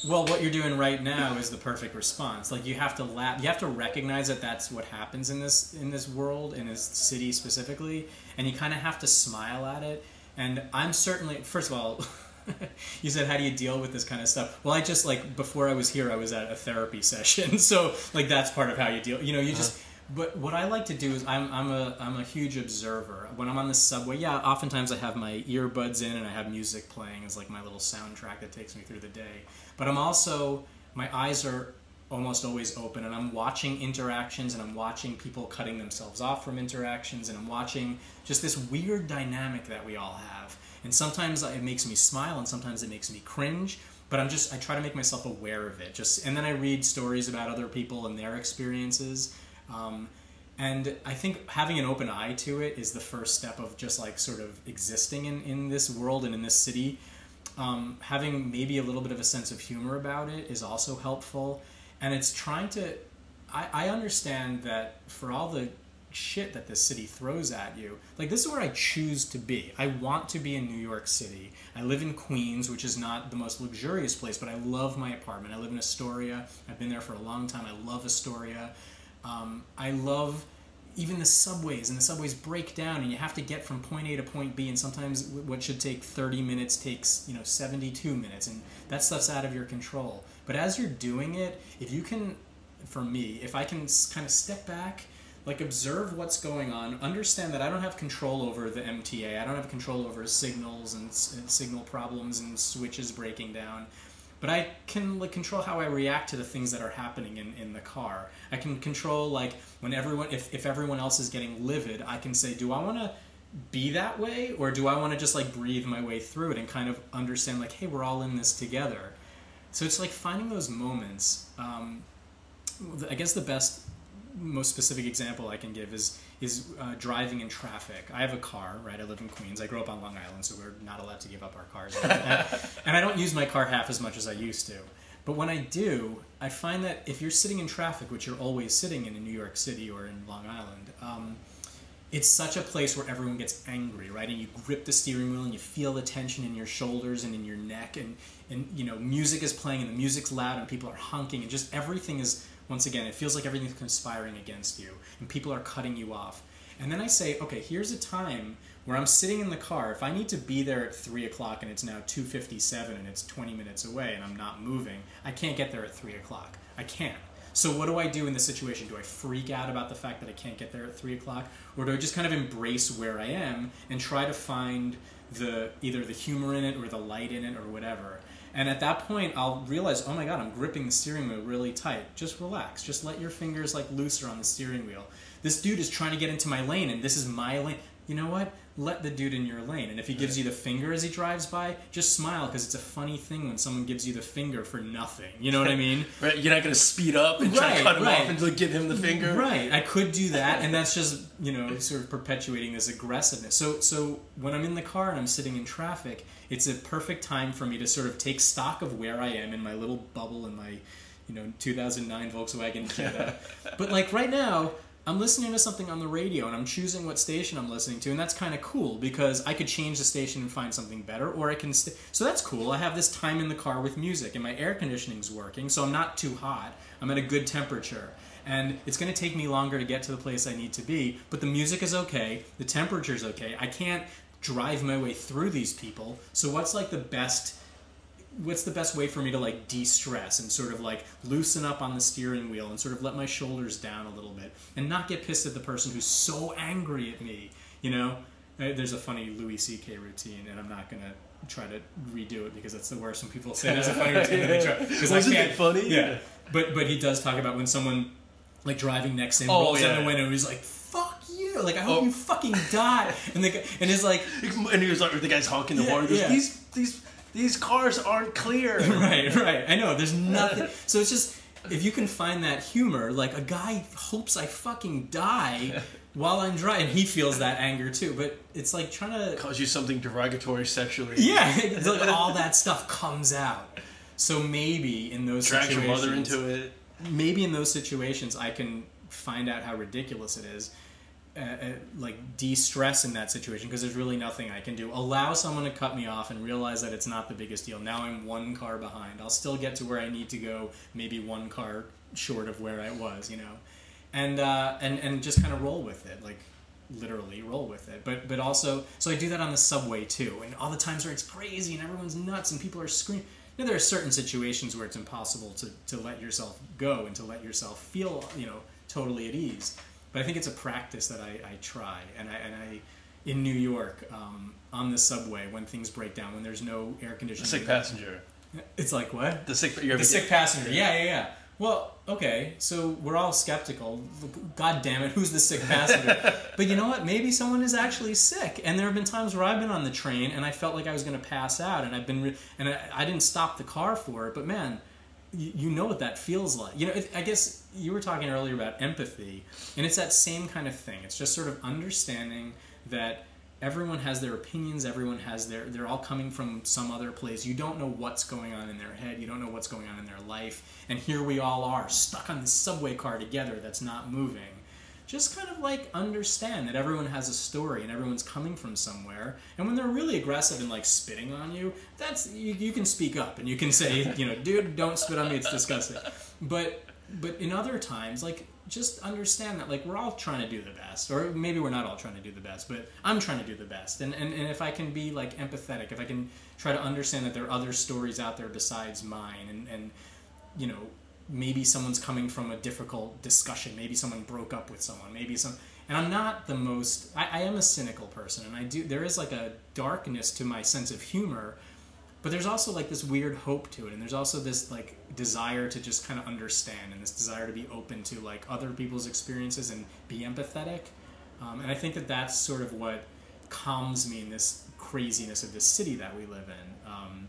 Well, what you're doing right now is the perfect response. Like you have to laugh. You have to recognize that that's what happens in this in this world in this city specifically, and you kind of have to smile at it. And I'm certainly, first of all, you said how do you deal with this kind of stuff? Well, I just like before I was here, I was at a therapy session, so like that's part of how you deal. You know, you uh-huh. just. But what I like to do is I'm, I'm a I'm a huge observer. When I'm on the subway, yeah, oftentimes I have my earbuds in and I have music playing as like my little soundtrack that takes me through the day. But I'm also my eyes are almost always open and I'm watching interactions and I'm watching people cutting themselves off from interactions and I'm watching just this weird dynamic that we all have. And sometimes it makes me smile and sometimes it makes me cringe, but I'm just I try to make myself aware of it. Just and then I read stories about other people and their experiences. Um, and I think having an open eye to it is the first step of just like sort of existing in, in this world and in this city. Um, having maybe a little bit of a sense of humor about it is also helpful. And it's trying to, I, I understand that for all the shit that this city throws at you, like this is where I choose to be. I want to be in New York City. I live in Queens, which is not the most luxurious place, but I love my apartment. I live in Astoria. I've been there for a long time. I love Astoria. Um, I love even the subways, and the subways break down, and you have to get from point A to point B, and sometimes what should take 30 minutes takes, you know, 72 minutes, and that stuff's out of your control. But as you're doing it, if you can, for me, if I can kind of step back, like observe what's going on, understand that I don't have control over the MTA, I don't have control over signals and, and signal problems and switches breaking down but I can like control how I react to the things that are happening in, in the car. I can control like when everyone if, if everyone else is getting livid, I can say, do I want to be that way or do I want to just like breathe my way through it and kind of understand like, hey, we're all in this together. So it's like finding those moments. Um, I guess the best, most specific example I can give is is uh, driving in traffic. I have a car, right? I live in Queens. I grew up on Long Island, so we're not allowed to give up our cars. and I don't use my car half as much as I used to. But when I do, I find that if you're sitting in traffic, which you're always sitting in in New York City or in Long Island, um, it's such a place where everyone gets angry, right? And you grip the steering wheel and you feel the tension in your shoulders and in your neck, and and you know music is playing and the music's loud and people are honking and just everything is once again, it feels like everything's conspiring against you and people are cutting you off. And then I say, okay, here's a time where I'm sitting in the car. If I need to be there at three o'clock and it's now two fifty-seven and it's twenty minutes away and I'm not moving, I can't get there at three o'clock. I can't. So what do I do in this situation? Do I freak out about the fact that I can't get there at three o'clock, or do I just kind of embrace where I am and try to find the either the humor in it or the light in it or whatever? And at that point, I'll realize, oh my god, I'm gripping the steering wheel really tight. Just relax. Just let your fingers like looser on the steering wheel. This dude is trying to get into my lane, and this is my lane. You know what? Let the dude in your lane. And if he gives you the finger as he drives by, just smile because it's a funny thing when someone gives you the finger for nothing. You know what I mean? right. You're not going to speed up and try to cut him right. off and to give him the finger. Right. I could do that, and that's just you know sort of perpetuating this aggressiveness. So so when I'm in the car and I'm sitting in traffic, it's a perfect time for me to sort of take stock of where I am in my little bubble in my you know 2009 Volkswagen Jetta. but like right now. I'm listening to something on the radio and I'm choosing what station I'm listening to, and that's kind of cool because I could change the station and find something better, or I can. So that's cool. I have this time in the car with music, and my air conditioning's working, so I'm not too hot. I'm at a good temperature and it's going to take me longer to get to the place I need to be. But the music is okay, the temperature's okay. I can't drive my way through these people. So what's like the best? What's the best way for me to like de-stress and sort of like loosen up on the steering wheel and sort of let my shoulders down a little bit and not get pissed at the person who's so angry at me? You know, Uh, there's a funny Louis C.K. routine, and I'm not gonna try to redo it because that's the worst when people say there's a funny routine and they try because I it can't. funny? Yeah, but but he does talk about when someone like driving next to him Oh, rolls yeah. down the window and he's like, "Fuck you!" Like I hope Oh. you fucking die. And the guy, and he's like, And he was like, the guy's honking the Yeah, horn. Goes, yeah. These these these cars aren't clear. right, right. I know. There's nothing. So it's just if you can find that humor, like a guy hopes I fucking die while I'm driving. He feels that anger too, but it's like trying to cause you something derogatory sexually. yeah, it's like all that stuff comes out. So maybe in those Drags your situations, mother into it. maybe in those situations I can find out how ridiculous it is. Uh, uh, like de-stress in that situation because there's really nothing I can do. Allow someone to cut me off and realize that it's not the biggest deal. Now I'm one car behind. I'll still get to where I need to go, maybe one car short of where I was, you know, and uh, and and just kind of roll with it, like literally roll with it. But but also, so I do that on the subway too, and all the times where it's crazy and everyone's nuts and people are screaming. You know, there are certain situations where it's impossible to, to let yourself go and to let yourself feel, you know, totally at ease. But I think it's a practice that I, I try. And I, and I, in New York, um, on the subway, when things break down, when there's no air The conditioning. sick passenger. It's like what? The sick. The sick passenger. Yeah, yeah, yeah. Well, okay, so we're all skeptical. God damn it, who's the sick passenger? but you know what? Maybe someone is actually sick. And there have been times where I've been on the train and I felt like I was going to pass out, and I've been, re- and I, I didn't stop the car for it. But man, you, know what that feels like. You know, I guess you were talking earlier about empathy, and it's that same kind of thing. It's just sort of understanding that everyone has their opinions everyone has their they're all coming from some other place you don't know what's going on in their head you don't know what's going on in their life and here we all are stuck on this subway car together that's not moving just kind of like understand that everyone has a story and everyone's coming from somewhere and when they're really aggressive and like spitting on you that's you, you can speak up and you can say you know dude don't spit on me it's disgusting. But but in other times like just understand that like we're all trying to do the best or maybe we're not all trying to do the best but i'm trying to do the best. And, and, and if i can be like empathetic if i can try to understand that there are other stories out there besides mine and, and you know maybe someone's coming from a difficult discussion maybe someone broke up with someone maybe some and i'm not the most I, I am a cynical person and i do there is like a darkness to my sense of humor but there's also like this weird hope to it and there's also this like desire to just kind of understand and this desire to be open to like other people's experiences and be empathetic um, and i think that that's sort of what calms me in this craziness of this city that we live in um,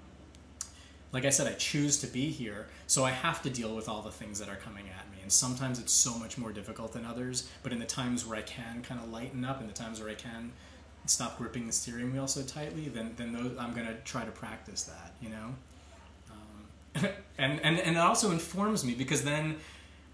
like I said, I choose to be here, so I have to deal with all the things that are coming at me. And sometimes it's so much more difficult than others, but in the times where I can kind of lighten up, in the times where I can stop gripping the steering wheel so tightly, then, then those, I'm going to try to practice that, you know? Um, and, and, and it also informs me because then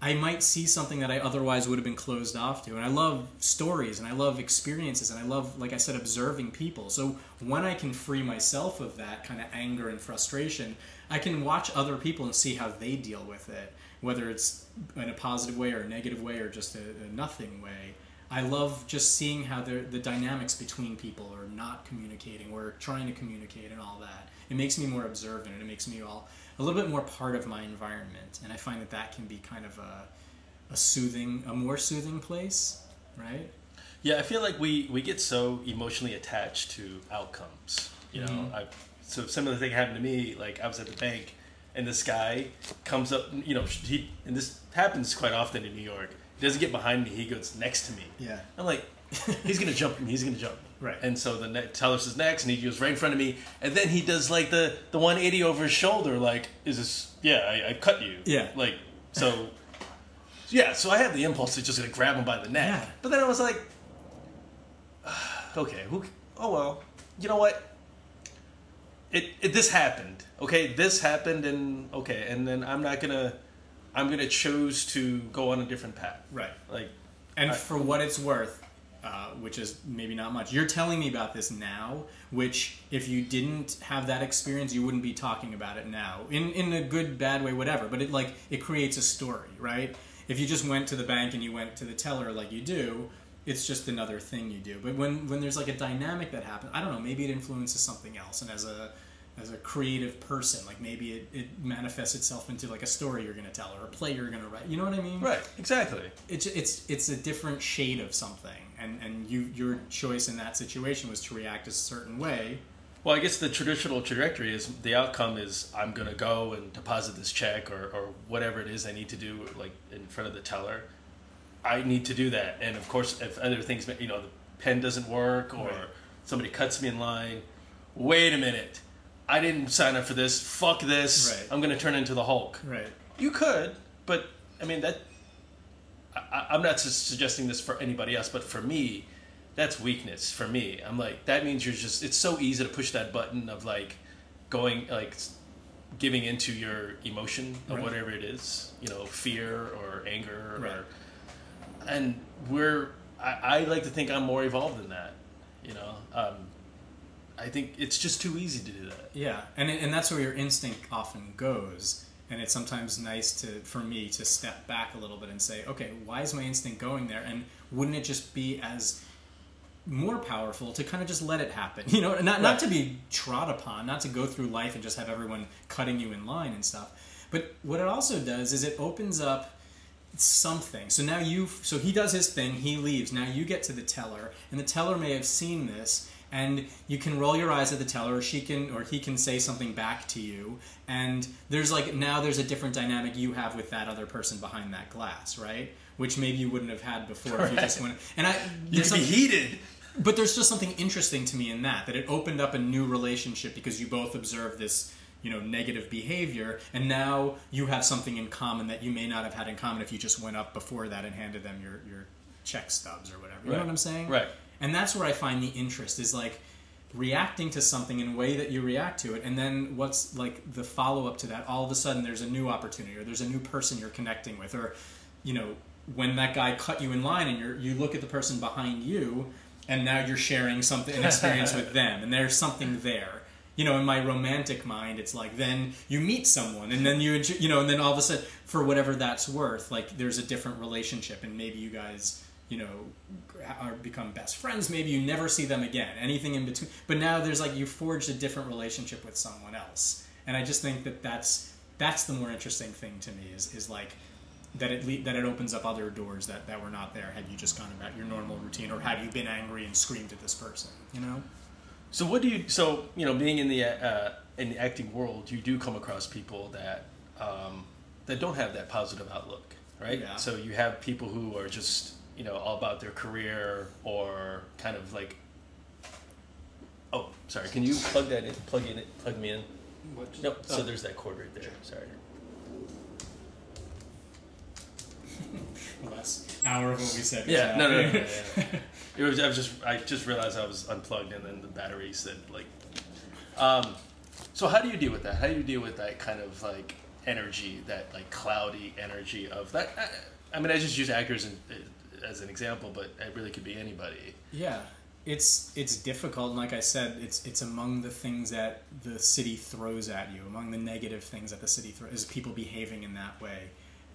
I might see something that I otherwise would have been closed off to. And I love stories and I love experiences and I love, like I said, observing people. So when I can free myself of that kind of anger and frustration, I can watch other people and see how they deal with it, whether it's in a positive way or a negative way or just a, a nothing way. I love just seeing how the the dynamics between people are not communicating or trying to communicate and all that. It makes me more observant and it makes me all a little bit more part of my environment. And I find that that can be kind of a, a soothing, a more soothing place, right? Yeah, I feel like we we get so emotionally attached to outcomes. You know, Mhm. I so similar thing happened to me. Like I was at the bank, and this guy comes up. You know, he and this happens quite often in New York. He doesn't get behind me. He goes next to me. Yeah. I'm like, he's gonna jump me. He's gonna jump me. Right. And so the ne- teller says next, and he goes right in front of me, and then he does like the the 180 over his shoulder. Like, is this? Yeah, I, I cut you. Yeah. Like so. Yeah, so I had the impulse to just like grab him by the neck, Yeah. but then I was like, okay, who? Oh well, you know what? It, it this happened. Okay, this happened, and okay, and then I'm not gonna, I'm gonna choose to go on a different path. Right. Like, And I- for what it's worth, uh, which is maybe not much, you're telling me about this now, which if you didn't have that experience, you wouldn't be talking about it now. In in a good, bad way, whatever. But it like it creates a story, right? If you just went to the bank and you went to the teller like you do, it's just another thing you do. But when when there's like a dynamic that happens, I don't know, maybe it influences something else. And as a as a creative person, like maybe it, it manifests itself into like a story you're going to tell or a play you're going to write. You know what I mean? right, exactly. it's it's it's a different shade of something and and you your choice in that situation was to react a certain way Well, I guess the traditional trajectory is the outcome is I'm going to go and deposit this check or, or whatever it is I need to do, like in front of the teller. I need to do that. And of course, if other things, you know, the pen doesn't work or Right. somebody cuts me in line, wait a minute. I didn't sign up for this. Fuck this. Right. I'm going to turn into the Hulk. right You could, but I mean that. I, I'm not su- suggesting this for anybody else, but for me, that's weakness. For me, I'm like that means you're just. It's so easy to push that button of like going like giving into your emotion of Right. whatever it is, you know, fear or anger Right. or. And we're. I, I like to think I'm more evolved than that. You know, um, I think it's just too easy to do that. Yeah, and and that's where your instinct often goes. And it's sometimes nice to, for me, to step back a little bit and say, okay, why is my instinct going there? And wouldn't it just be as more powerful to kind of just let it happen? You know, not not to be trod upon, not to go through life and just have everyone cutting you in line and stuff. But what it also does is it opens up something. So now you, so he does his thing, he leaves. Now you get to the teller, and the teller may have seen this, and you can roll your eyes at the teller, or she can, or he can say something back to you, and there's like now there's a different dynamic you have with that other person behind that glass, right? Which maybe you wouldn't have had before if you just went. And I, You there's can be heated. but there's just something interesting to me in that that it opened up a new relationship because you both observed this you know negative behavior and now you have something in common that you may not have had in common if you just went up before that and handed them your your check stubs or whatever you know what i'm saying Right. And that's where i find the interest is like reacting to something in a way that you react to it and then what's like the follow-up to that all of a sudden there's a new opportunity or there's a new person you're connecting with or you know when that guy cut you in line and you're you look at the person behind you and now you're sharing something an experience with them and there's something there. You know in my romantic mind it's like then you meet someone and then you you know and then all of a sudden for whatever that's worth like there's a different relationship and maybe you guys you know are become best friends maybe you never see them again anything in between but now there's like you forged a different relationship with someone else and i just think that that's that's the more interesting thing to me is is like that it le- that it opens up other doors that, that were not there had you just gone about your normal routine or had you been angry and screamed at this person you know So what do you? So you know, being in the uh, in the acting world, you do come across people that um, that don't have that positive outlook, right? Yeah. So you have people who are just you know all about their career or kind of like. Oh, sorry. Can you plug that in? Plug in. it. Plug me in. Nope. So Oh. there's that cord right there. Sorry. last hour of what we said Yeah. No. No. No. no, no, no. It was. I was just. I just realized I was unplugged, and then the battery said like. Um, so how do you deal with that? How do you deal with that kind of like energy, that like cloudy energy of that? I, I mean, I just use actors in, as an example, but it really could be anybody. Yeah, it's it's difficult, and like I said, it's it's among the things that the city throws at you. Among the negative things that the city throws is people behaving in that way.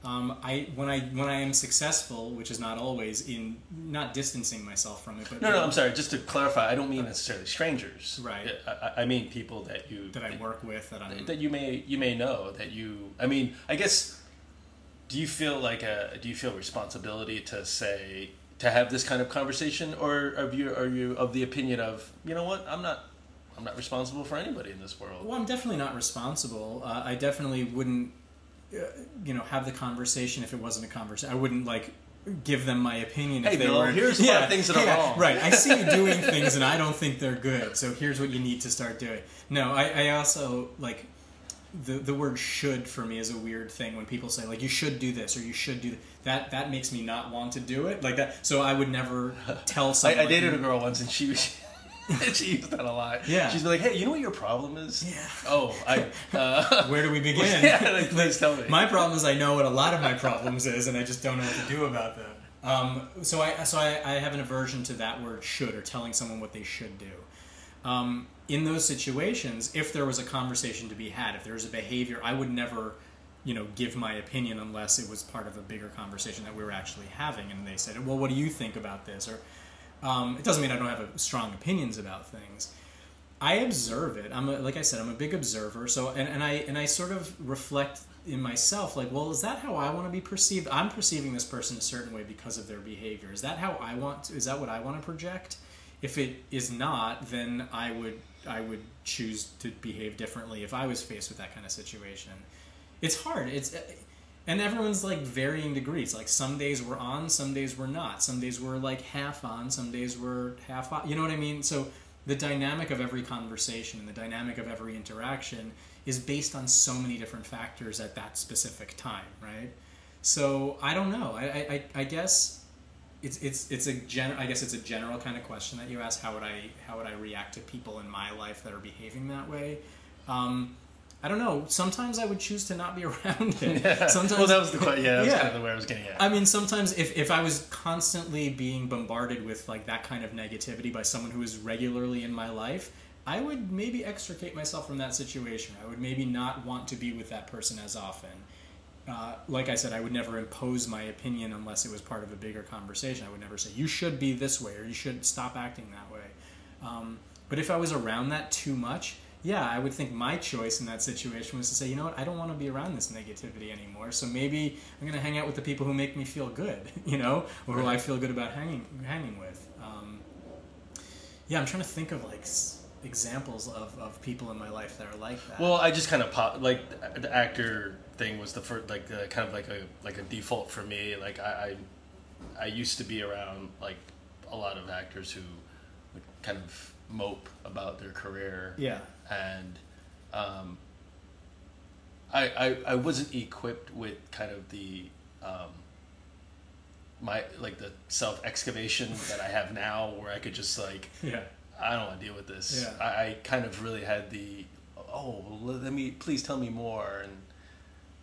Um, I when I when I am successful, which is not always in not distancing myself from it, but No, no, I'm sorry. Just to clarify, I don't mean necessarily strangers. Right. I, I- I mean people that you that I work with that I'm that you may you may know that you. I mean, I guess. Do you feel like a? Do you feel responsibility to say to have this kind of conversation, or are you are you of the opinion of you know what I'm not I'm not responsible for anybody in this world. Well, I'm definitely not responsible. Uh, I definitely wouldn't, uh, you know, have the conversation if it wasn't a conversation. I wouldn't like give them my opinion if Hey, they Bill, were. here's five things that are wrong. Right. I see you doing things and I don't think they're good. So here's what you need to start doing. No, I, I also like the the word should for me is a weird thing when people say like you should do this or you should do that. That that makes me not want to do it like that. So I would never tell I, someone. I like, dated a girl once, and she was. she used that a lot. Yeah. She's like, "Hey, you know what your problem is?" Yeah. Oh, I. Uh, Where do we begin? yeah, like, please tell me. My problem is I know what a lot of my problems is, and I just don't know what to do about them. Um, so I so I, I have an aversion to that word should or telling someone what they should do. Um, in those situations, if there was a conversation to be had, if there was a behavior, I would never, you know, give my opinion unless it was part of a bigger conversation that we were actually having, and they said, "Well, what do you think about this?" Or um, it doesn't mean I don't have a, strong opinions about things. I observe it. I'm a, like I said, I'm a big observer. So and, and I and I sort of reflect in myself, like, well, is that how I want to be perceived? I'm perceiving this person a certain way because of their behavior. Is that how I want? To, is that what I want to project? If it is not, then I would I would choose to behave differently if I was faced with that kind of situation. It's hard. It's and everyone's like varying degrees. Like some days we're on, some days we're not. Some days we're like half on, some days we're half off. You know what I mean? So the dynamic of every conversation and the dynamic of every interaction is based on so many different factors at that specific time, right? So I don't know. I, I, I guess it's it's it's a gen. I guess it's a general kind of question that you ask. How would I how would I react to people in my life that are behaving that way? Um, I don't know. Sometimes I would choose to not be around it. Sometimes, well, that was the question. Yeah, Yeah. kind of the where I was getting at. I mean, sometimes if, if I was constantly being bombarded with like that kind of negativity by someone who is regularly in my life, I would maybe extricate myself from that situation. I would maybe not want to be with that person as often. Uh, like I said, I would never impose my opinion unless it was part of a bigger conversation. I would never say you should be this way or you should stop acting that way. Um, but if I was around that too much, yeah, I would think my choice in that situation was to say, you know what, I don't want to be around this negativity anymore. So maybe I'm going to hang out with the people who make me feel good, you know, or who I feel good about hanging hanging with. Um, yeah, I'm trying to think of like examples of, of people in my life that are like that. Well, I just kind of pop like the actor thing was the first like the kind of like a like a default for me. Like I, I, I used to be around like a lot of actors who would kind of mope about their career. yeah, and um, I, I I wasn't equipped with kind of the um, my like the self excavation that I have now, where I could just like yeah, I don't want to deal with this. Yeah. I, I kind of really had the oh let me please tell me more and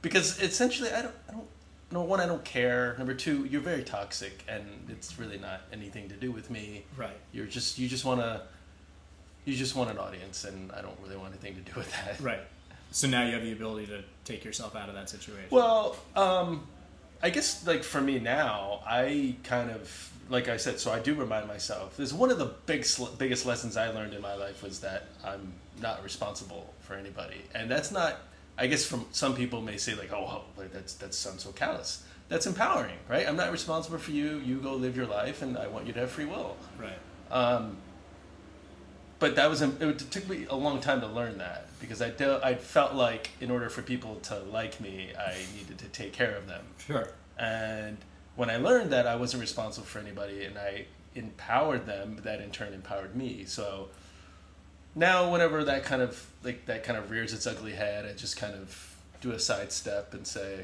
because essentially I don't I don't number one I don't care number two you're very toxic and it's really not anything to do with me right, you're just you just want to you just want an audience and i don't really want anything to do with that right. So now you have the ability to take yourself out of that situation. well um i guess like for me now i kind of like i said so i do remind myself there's one of the big biggest lessons i learned in my life was that i'm not responsible for anybody. And that's not i guess from some people may say like oh like that's that sounds so callous. That's empowering right? I'm not responsible for you. You go live your life and i want you to have free will. Right, Um, but that was it took me a long time to learn that because I de- I felt like in order for people to like me, I needed to take care of them. sure, And when I learned that I wasn't responsible for anybody and I empowered them, that in turn empowered me. So now whenever that kind of like that kind of rears its ugly head, I just kind of do a sidestep and say,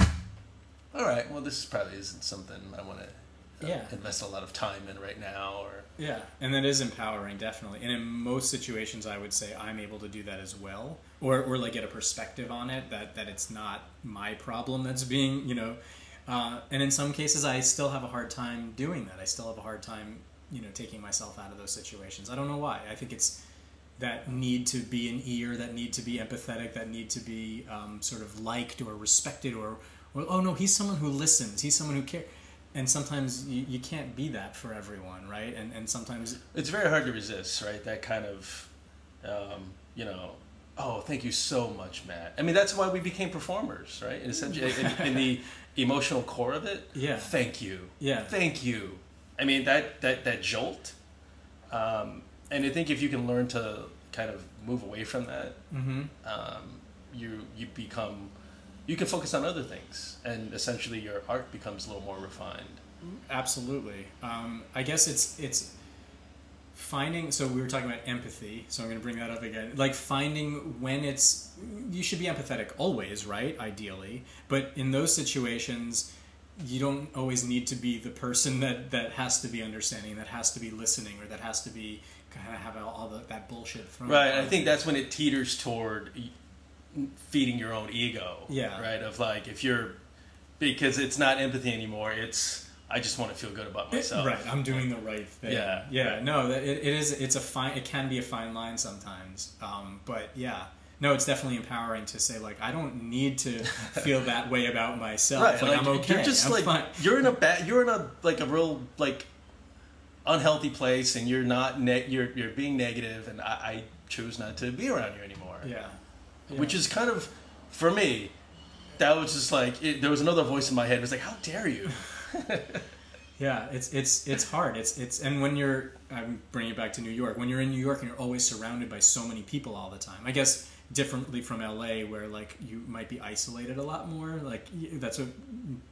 "All right, well this probably isn't something I want to uh, Yeah. invest a lot of time in right now." Or Yeah, and that is empowering, definitely. And in most situations, I would say I'm able to do that as well, or or like get a perspective on it that that it's not my problem that's being, you know. Uh, and in some cases, I still have a hard time doing that. I still have a hard time, you know, taking myself out of those situations. I don't know why. I think it's that need to be an ear, that need to be empathetic, that need to be um, sort of liked or respected, or, or oh no, he's someone who listens. He's someone who cares. And sometimes you, you can't be that for everyone, right? And and sometimes it's very hard to resist, right? That kind of, um, you know, oh, thank you so much, Matt. I mean, that's why we became performers, right? Essentially, in, in the emotional core of it, Yeah. Thank you, Yeah. thank you. I mean, that that that jolt, um, and I think if you can learn to kind of move away from that, Mhm. um, you you become. You can focus on other things, and essentially your art becomes a little more refined. Absolutely. Um, I guess it's it's finding. So we were talking about empathy. So I'm going to bring that up again. Like finding when it's you should be empathetic always, right? Ideally, but in those situations, you don't always need to be the person that that has to be understanding, that has to be listening, or that has to be kind of have all, all the, that bullshit thrown. Right. I think that's when it teeters toward feeding your own ego. Yeah. Right. Of like if you're because it's not empathy anymore. It's I just want to feel good about myself. Right, I'm doing the right thing. Yeah, yeah. right. No, that it, it is. It's a fine. It can be a fine line sometimes. Um, but yeah, no, it's definitely empowering to say like I don't need to feel that way about myself. Right. Like, I'm okay. You're just I'm like fine. you're in a bad. You're in a like a real like unhealthy place, and you're not. Ne- you're you're being negative, and I, I choose not to be around you anymore. Yeah. Which is kind of for me. That was just like it, there was another voice in my head. It was like, "How dare you?" Yeah, it's it's it's hard. It's it's and when you're I'm bringing it back to New York. When you're in New York and you're always surrounded by so many people all the time. I guess differently from LA where like you might be isolated a lot more. Like that's what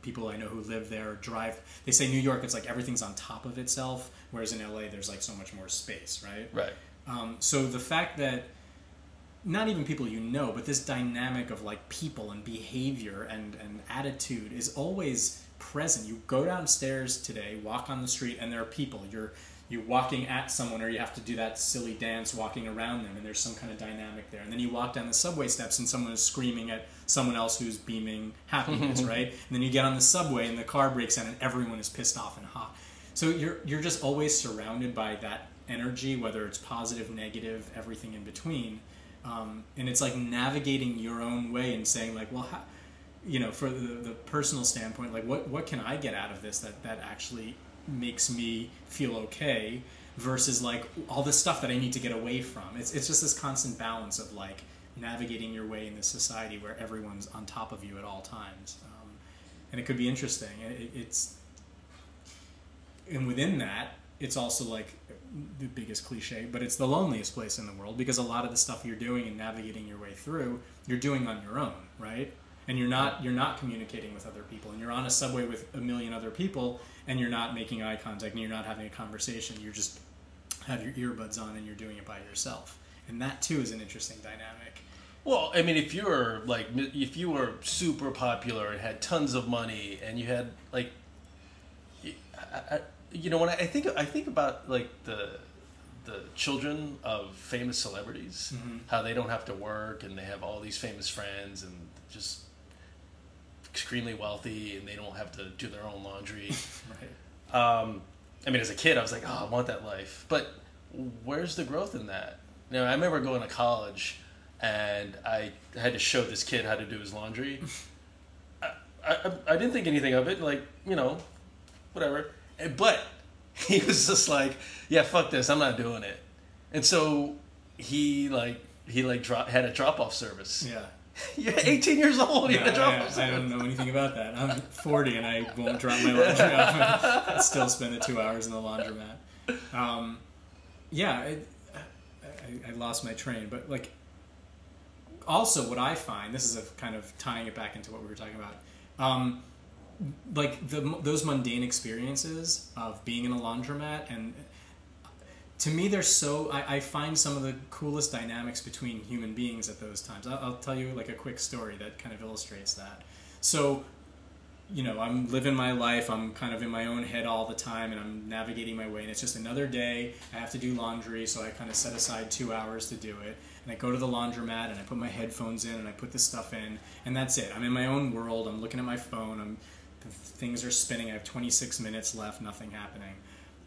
people I know who live there drive. They say New York it's like everything's on top of itself, whereas in LA there's like so much more space, right? Right. Um, so the fact that not even people you know, but this dynamic of like people and behavior and, and attitude is always present. You go downstairs today, walk on the street, and there are people. You're you're walking at someone or you have to do that silly dance walking around them and there's some kind of dynamic there and then you walk down the subway steps and someone is screaming at someone else who's beaming happiness right and then you get on the subway and the car breaks down and everyone is pissed off and hot so you're you're just always surrounded by that energy whether it's positive negative everything in between um, and it's like navigating your own way and saying like well how, you know for the, the personal standpoint like what what can i get out of this that that actually makes me feel okay versus like all this stuff that I need to get away from. It's it's just this constant balance of like navigating your way in this society where everyone's on top of you at all times, um, and it could be interesting. It, it's and within that, it's also like the biggest cliche, but it's the loneliest place in the world because a lot of the stuff you're doing and navigating your way through, you're doing on your own, right? And you're not you're not communicating with other people, and you're on a subway with a million other people, and you're not making eye contact, and you're not having a conversation. You're just have your earbuds on, and you're doing it by yourself, and that too is an interesting dynamic. Well, I mean, if you were like, if you were super popular and had tons of money, and you had like, I, I, you know, when I, I think I think about like the the children of famous celebrities, Mm-hmm. how they don't have to work and they have all these famous friends and just extremely wealthy and they don't have to do their own laundry. Right. um, I mean, as a kid, I was like, oh, I want that life. But where's the growth in that? You know, I remember going to college and I had to show this kid how to do his laundry. I, I, I didn't think anything of it, like, you know, whatever. But he was just like, yeah, fuck this, I'm not doing it. And so he, like, he like drop, had a drop off service. Yeah. You're 18 years old. Drop I, I don't know anything about that. I'm 40 and I won't drop my laundry off and still spend the two hours in the laundromat. Um, yeah, it, I, I lost my train, but like, also what I find this is a kind of tying it back into what we were talking about. Um, like the those mundane experiences of being in a laundromat and to me they're so I, I find some of the coolest dynamics between human beings at those times. I'll, I'll tell you like a quick story that kind of illustrates that. So you know i'm living my life i'm kind of in my own head all the time and i'm navigating my way and it's just another day i have to do laundry so i kind of set aside two hours to do it and i go to the laundromat and i put my headphones in and i put the stuff in and that's it. I'm in my own world i'm looking at my phone i'm things are spinning i have 26 minutes left nothing happening.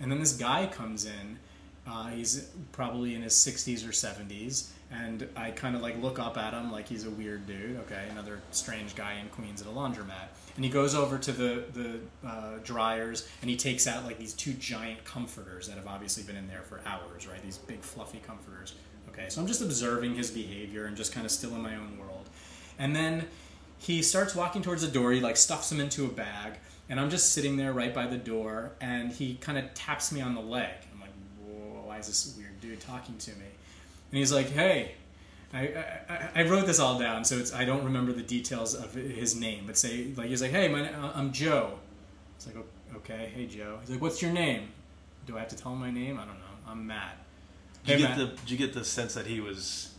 And then this guy comes in uh, he's probably in his 60s or 70s, and I kind of like look up at him like he's a weird dude. Okay, another strange guy in Queens at a laundromat. And he goes over to the the uh, dryers and he takes out like these two giant comforters that have obviously been in there for hours, right? These big fluffy comforters. Okay, so I'm just observing his behavior and just kind of still in my own world. And then he starts walking towards the door. He like stuffs them into a bag, and I'm just sitting there right by the door. And he kind of taps me on the leg. I'm like, whoa, why is this weird dude talking to me? And he's like, hey. I, I, I wrote this all down, so it's I don't remember the details of his name, but say like he's like, hey, my, uh, I'm Joe. It's like, okay, hey Joe. He's like, what's your name? Do I have to tell him my name? I don't know. I'm Matt. Did you get Matt. the Did you get the sense that he was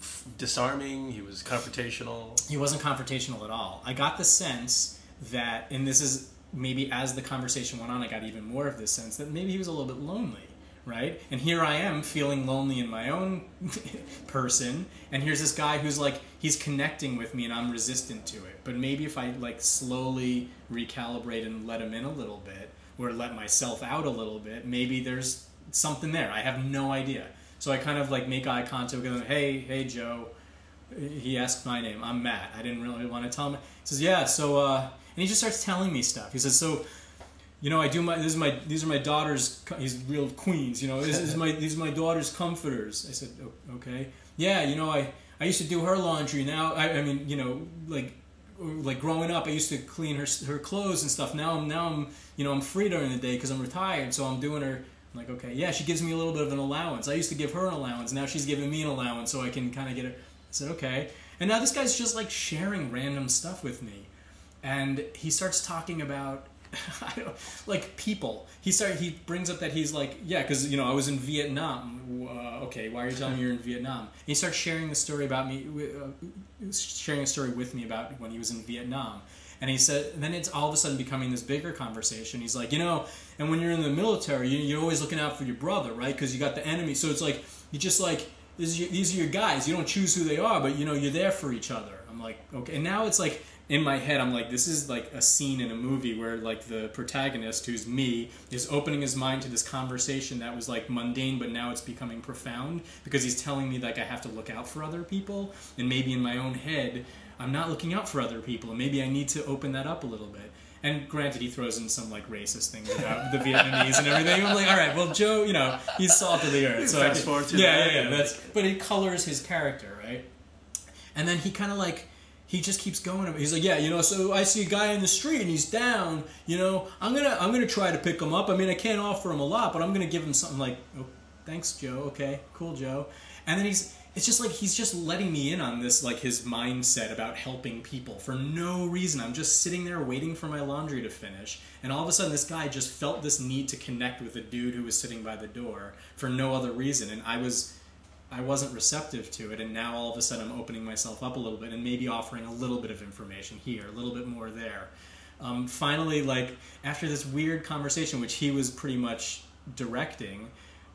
f- disarming? He was confrontational. he wasn't confrontational at all. I got the sense that, and this is maybe as the conversation went on, I got even more of this sense that maybe he was a little bit lonely, right? And here I am feeling lonely in my own person, and here's this guy who's like, he's connecting with me and I'm resistant to it. But maybe if I like slowly recalibrate and let him in a little bit, or let myself out a little bit, maybe there's something there. I have no idea. So I kind of like make eye contact with him. Hey, hey, Joe he asked my name. I'm Matt. I didn't really want to tell him. He says, "Yeah." So, uh, and he just starts telling me stuff. He says, "So, you know, I do my. This is my. These are my daughter's. He's real queens. You know, this is my. These are my daughter's comforters." I said, "O- "Okay, yeah. You know, I. I used to do her laundry. Now, I. I mean, you know, like." Like growing up, I used to clean her her clothes and stuff. Now I'm now I'm you know I'm free during the day because I'm retired, so I'm doing her. I'm like, okay, yeah, she gives me a little bit of an allowance. I used to give her an allowance. Now she's giving me an allowance, so I can kind of get her. I said, okay. And now this guy's just like sharing random stuff with me. And he starts talking about like people. He started. He brings up that he's like, yeah, because you know I was in Vietnam. Uh, okay, why are you telling me you're in Vietnam? And he starts sharing the story about me, uh, sharing a story with me about when he was in Vietnam. And he said, and then it's all of a sudden becoming this bigger conversation. He's like, you know, and when you're in the military, you, you're always looking out for your brother, right? Because you got the enemy. So it's like you just like are, your, these are your guys. You don't choose who they are, but you know you're there for each other. I'm like, okay. And now it's like in my head, I'm like, this is like a scene in a movie where like the protagonist, who's me, is opening his mind to this conversation that was like mundane, but now it's becoming profound because he's telling me like I have to look out for other people, and maybe in my own head, I'm not looking out for other people, and maybe I need to open that up a little bit. And granted, he throws in some like racist things about the Vietnamese and everything. I'm like, all right, well, Joe, you know, he's salt of the earth. So I Fast forward to yeah, yeah, yeah. That's but it colors his character, right? And then he kind of like he just keeps going. He's like, yeah, you know. So I see a guy in the street and he's down. You know, I'm gonna I'm gonna try to pick him up. I mean, I can't offer him a lot, but I'm gonna give him something like, oh, thanks, Joe. Okay, cool, Joe. And then he's it's just like he's just letting me in on this like his mindset about helping people for no reason. I'm just sitting there waiting for my laundry to finish, and all of a sudden this guy just felt this need to connect with a dude who was sitting by the door for no other reason, and I was I wasn't receptive to it, and now all of a sudden I'm opening myself up a little bit and maybe offering a little bit of information here, a little bit more there. Um, finally, like after this weird conversation, which he was pretty much directing,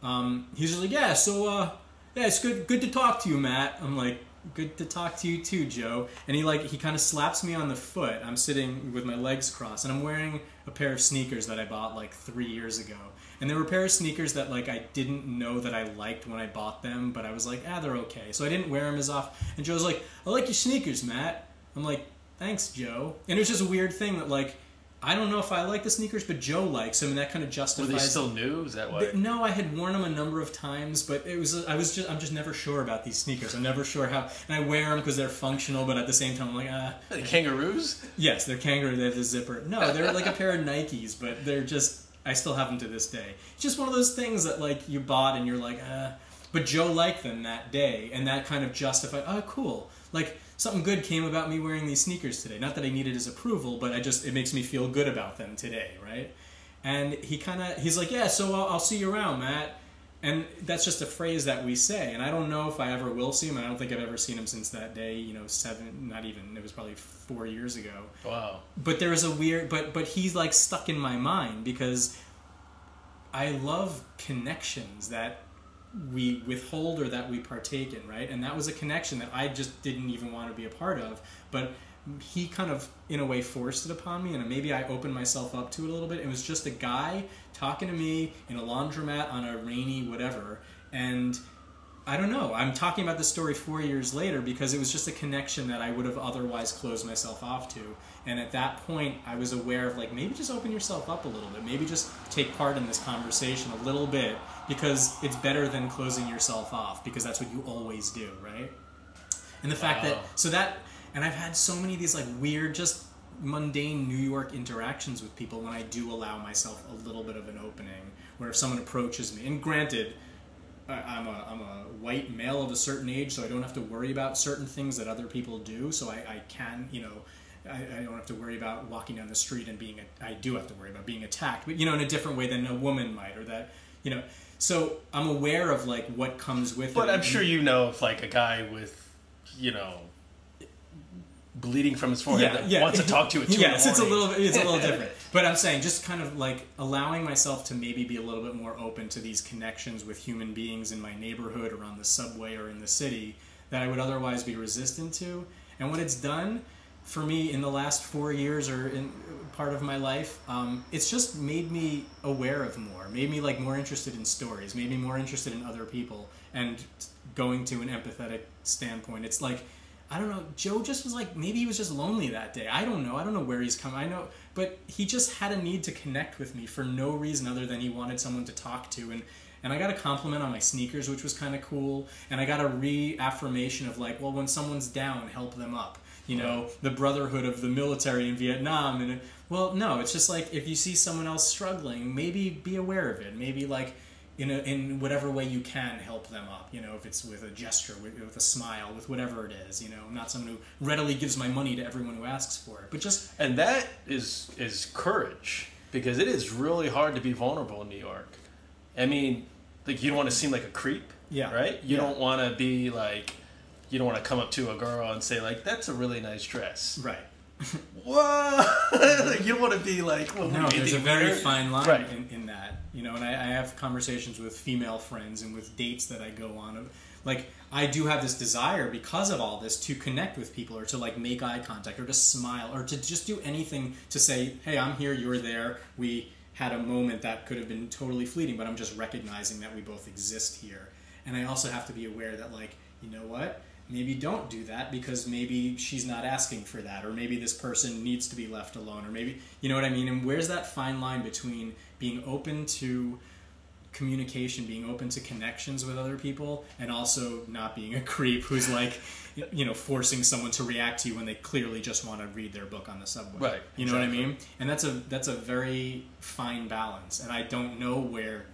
um, he's just like, "Yeah, so uh, yeah, it's good, good to talk to you, Matt." I'm like, "Good to talk to you too, Joe." And he like he kind of slaps me on the foot. I'm sitting with my legs crossed, and I'm wearing a pair of sneakers that I bought like three years ago. And there were a pair of sneakers that like I didn't know that I liked when I bought them, but I was like, ah, they're okay. So I didn't wear them as often. And Joe's like, I like your sneakers, Matt. I'm like, thanks, Joe. And it was just a weird thing that like, I don't know if I like the sneakers, but Joe likes them, and that kind of Were justifies. they still new? Is that why? No, I had worn them a number of times, but it was I was just I'm just never sure about these sneakers. I'm never sure how, and I wear them because they're functional, but at the same time I'm like ah. The kangaroos? Yes, they're kangaroo. They have the zipper. No, they're like a pair of Nikes, but they're just. I still have them to this day. It's just one of those things that like you bought and you're like, uh. But Joe liked them that day, and that kind of justified. Oh, cool. Like something good came about me wearing these sneakers today. Not that I needed his approval, but I just it makes me feel good about them today, right? And he kind of he's like, yeah. So I'll, I'll see you around, Matt. And that's just a phrase that we say, and I don't know if I ever will see him. I don't think I've ever seen him since that day. You know, seven, not even. It was probably four years ago Wow. but there is a weird but but he's like stuck in my mind because i love connections that we withhold or that we partake in right? And that was a connection that i just didn't even want to be a part of. But he kind of in a way forced it upon me and maybe i opened myself up to it a little bit. It was just a guy talking to me in a laundromat on a rainy whatever and I don't know. I'm talking about this story four years later because it was just a connection that I would have otherwise closed myself off to. And at that point, I was aware of like maybe just open yourself up a little bit. Maybe just take part in this conversation a little bit because it's better than closing yourself off because that's what you always do, right? And the fact that so that and I've had so many of these like weird, just mundane New York interactions with people when I do allow myself a little bit of an opening. Where if someone approaches me, and granted, I'm a, I'm a white male of a certain age, so I don't have to worry about certain things that other people do. So I, I can, you know, I, I don't have to worry about walking down the street and being, a, I do have to worry about being attacked, but, you know, in a different way than a woman might, or that, you know, so I'm aware of, like, what comes with it. But I'm sure you know if like a guy with, you know, bleeding from his forehead that wants to talk to you at two yes, it's a little it's a little different. But I'm saying just kind of like allowing myself to maybe be a little bit more open to these connections with human beings in my neighborhood or on the subway or in the city that I would otherwise be resistant to. And what it's done for me in the last four years or in part of my life, um, it's just made me aware of more, made me like more interested in stories, made me more interested in other people, and going to an empathetic standpoint. It's like I don't know. Joe just was like maybe he was just lonely that day. I don't know. I don't know where he's come. I know, but he just had a need to connect with me for no reason other than he wanted someone to talk to and. And I got a compliment on my sneakers, which was kind of cool. And I got a reaffirmation of like, well, when someone's down, help them up. You know, the brotherhood of the military in Vietnam. And well, no, it's just like if you see someone else struggling, maybe be aware of it. Maybe like in a, in whatever way you can help them up. You know, if it's with a gesture, with, with a smile, with whatever it is. You know, I'm not someone who readily gives my money to everyone who asks for it, but just And that is is courage because it is really hard to be vulnerable in New York. I mean, like you don't want to seem like a creep, Yeah. right? You Yeah. don't want to be like you don't want to come up to a girl and say like that's a really nice dress. right. Whoa! like, you don't want to be like well, No, what you there's a very we're- fine line Right. in, in that. You know, and I, I have conversations with female friends and with dates that I go on. Like, I do have this desire because of all this to connect with people or to like make eye contact or to smile or to just do anything to say, hey, I'm here, you're there. We had a moment that could have been totally fleeting, but I'm just recognizing that we both exist here. And I also have to be aware that, like, you know what? maybe don't do that because maybe she's not asking for that or maybe this person needs to be left alone or maybe you know what i mean and where's that fine line between being open to communication being open to connections with other people and also not being a creep who's like you know forcing someone to react to you when they clearly just want to read their book on the subway. Right, you know what i mean? And that's a that's a very fine balance and i don't know where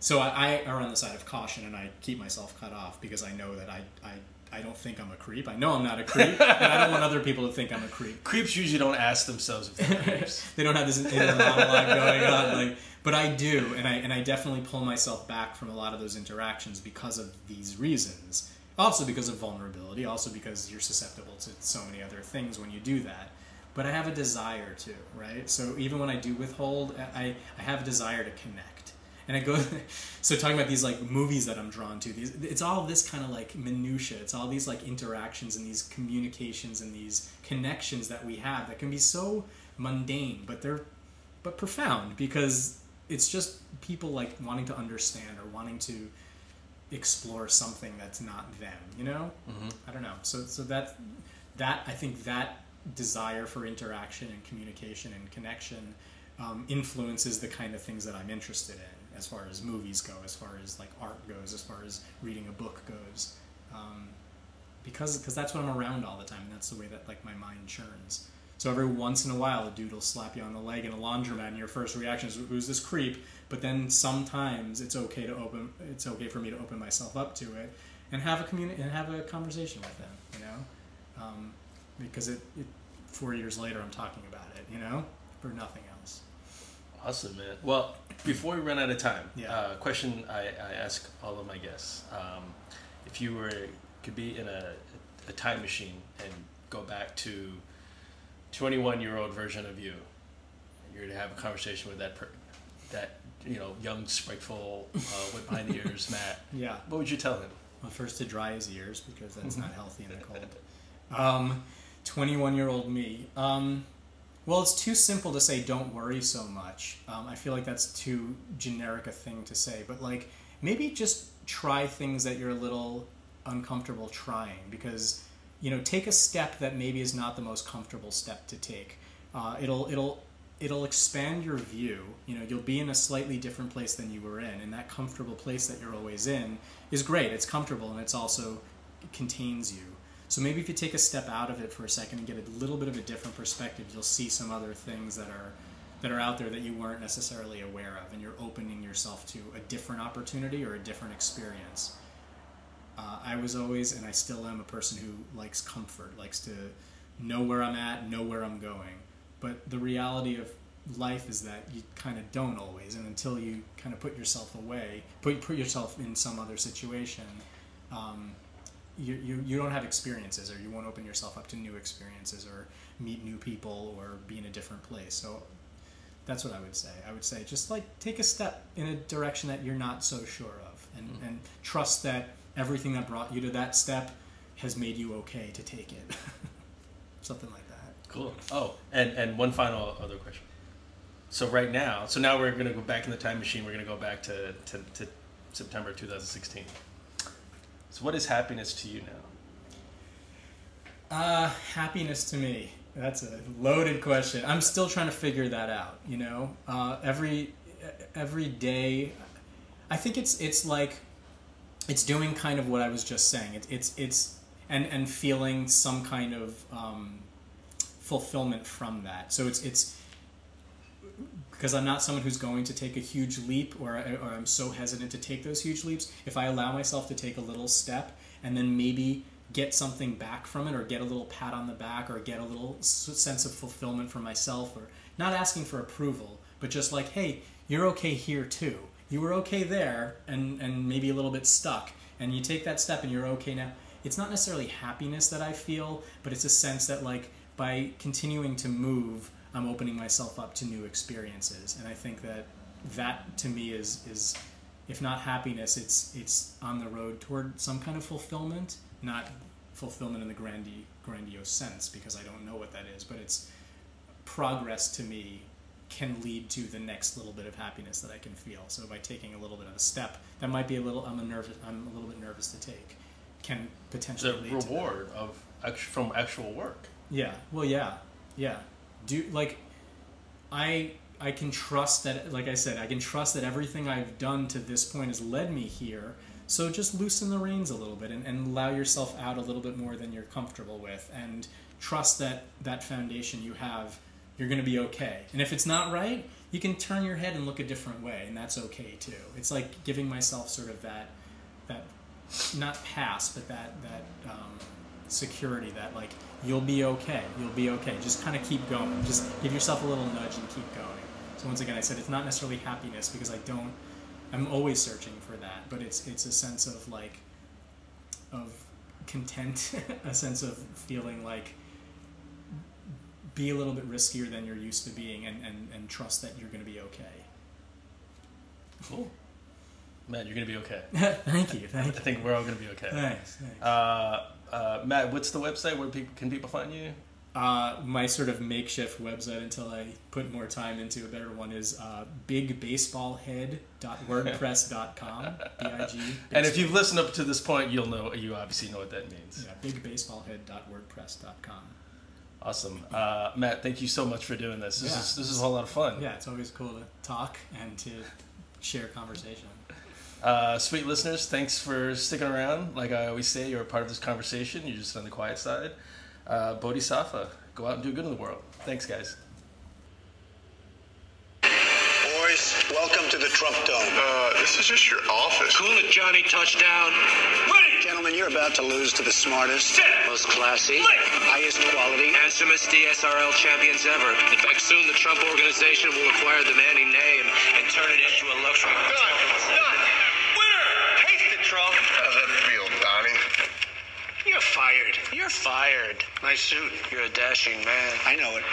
so I, I are on the side of caution, and I keep myself cut off because I know that I, I, I don't think I'm a creep. I know I'm not a creep, and I don't want other people to think I'm a creep. Creeps usually don't ask themselves if they're creeps. They don't have this inner monologue going on, like, but I do, and I and I definitely pull myself back from a lot of those interactions because of these reasons. Also because of vulnerability, also because you're susceptible to so many other things when you do that. But I have a desire to, right? So even when I do withhold, I, I have a desire to connect. And I go, so talking about these like movies that I'm drawn to, these it's all this kind of like minutia. It's all these like interactions and these communications and these connections that we have that can be so mundane, but they're but profound because it's just people like wanting to understand or wanting to explore something that's not them. You know, mm-hmm. I don't know. So so that that I think that desire for interaction and communication and connection um, influences the kind of things that I'm interested in as far as movies go, as far as like art goes, as far as reading a book goes. Um, because because that's what I'm around all the time, and that's the way that like my mind churns. So every once in a while, a dude will slap you on the leg in a laundromat, and your first reaction is, "Who's this creep?" But then sometimes it's okay to open. It's okay for me to open myself up to it and have a communi- and have a conversation with them. You know, um, because it, it four years later, I'm talking about it. You know, for nothing else. Awesome, man. Well, before we run out of time, Yeah. uh, question I, I ask all of my guests: um, If you were could be in a, a time machine and go back to 21 year old version of you, you're to have a conversation with that per, that you know young spriteful uh, with behind the ears Matt. Yeah. What would you tell him? Well, first to dry his ears because that's not healthy in the cold. Um, 21 year old me. Um, well, it's too simple to say don't worry so much. Um, I feel like that's too generic a thing to say. But, like, maybe just try things that you're a little uncomfortable trying because, you know, take a step that maybe is not the most comfortable step to take. Uh, it'll, it'll, it'll expand your view. You know, you'll be in a slightly different place than you were in, and that comfortable place that you're always in is great. It's comfortable and it's also it contains you. So maybe if you take a step out of it for a second and get a little bit of a different perspective, you'll see some other things that are that are out there that you weren't necessarily aware of, and you're opening yourself to a different opportunity or a different experience. Uh, I was always, and I still am, a person who likes comfort, likes to know where I'm at, know where I'm going. But the reality of life is that you kind of don't always, and until you kind of put yourself away, put put yourself in some other situation, um, you, you you don't have experiences, or you won't open yourself up to new experiences, or meet new people, or be in a different place. So that's what I would say. I would say just like take a step in a direction that you're not so sure of, and mm-hmm. and trust that everything that brought you to that step has made you okay to take it. Something like that. Cool. Oh, and and one final other question. So right now, so now we're gonna go back in the time machine. We're gonna go back to to, to September 2016. So what is happiness to you now? Uh, happiness to me. That's a loaded question. I'm still trying to figure that out. You know, uh, every every day, I think it's it's like it's doing kind of what I was just saying. It's it's it's and and feeling some kind of um, fulfillment from that. So it's it's because I'm not someone who's going to take a huge leap or, or I'm so hesitant to take those huge leaps. If I allow myself to take a little step and then maybe get something back from it or get a little pat on the back or get a little sense of fulfillment for myself or not asking for approval, but just like, hey, you're okay here too. You were okay there and, and maybe a little bit stuck. And you take that step and you're okay now. It's not necessarily happiness that I feel, but it's a sense that like by continuing to move, I'm opening myself up to new experiences. And I think that that to me is is if not happiness, it's it's on the road toward some kind of fulfillment, not fulfillment in the grandi- grandiose sense because I don't know what that is, but it's progress to me can lead to the next little bit of happiness that I can feel. So by taking a little bit of a step, that might be a little I'm a nervous I'm a little bit nervous to take, can potentially the reward of from actual work. yeah. Well, yeah, yeah. Do like I I can trust that. Like I said, I can trust that everything I've done to this point has led me here. So just loosen the reins a little bit and, and allow yourself out a little bit more than you're comfortable with, and trust that that foundation you have, you're going to be okay. And if it's not right, you can turn your head and look a different way, and that's okay too. It's like giving myself sort of that that not pass, but that that um, security that like you'll be okay, you'll be okay. Just kind of keep going. Just give yourself a little nudge and keep going. So once again, I said it's not necessarily happiness because I don't. I'm always searching for that, but it's it's a sense of like of content, a sense of feeling like be a little bit riskier than you're used to being and, and, and trust that you're going to be okay. Cool. Man, you're gonna be okay. thank you. Thank I you. think we're all gonna be okay. Thanks. thanks. Uh, uh, Matt, what's the website where people can people find you? Uh, my sort of makeshift website until I put more time into a better one is uh, bigbaseballhead.wordpress.com. B-I-G. And if you've listened up to this point, you'll know you obviously know what that means. yeah, bigbaseballhead.wordpress.com. Awesome, uh, Matt. Thank you so much for doing this. This Yeah. is this is a lot of fun. Yeah, it's always cool to talk and to share conversation. Uh, sweet listeners, thanks for sticking around. Like I always say, you're a part of this conversation. You're just on the quiet side. Uh, Bodhisattva, go out and do good in the world. Thanks, guys. Boys, welcome to the Trump Dome. Uh, this is just your office. Cool it, Johnny. Touchdown. Ready. Gentlemen, you're about to lose to the smartest, Set. Most classy. highest quality, Handsomest DSRL champions ever. In fact, soon the Trump organization will acquire the Manning name and turn it into a luxury. You're fired. You're fired. nice suit. You're a dashing man. I know it.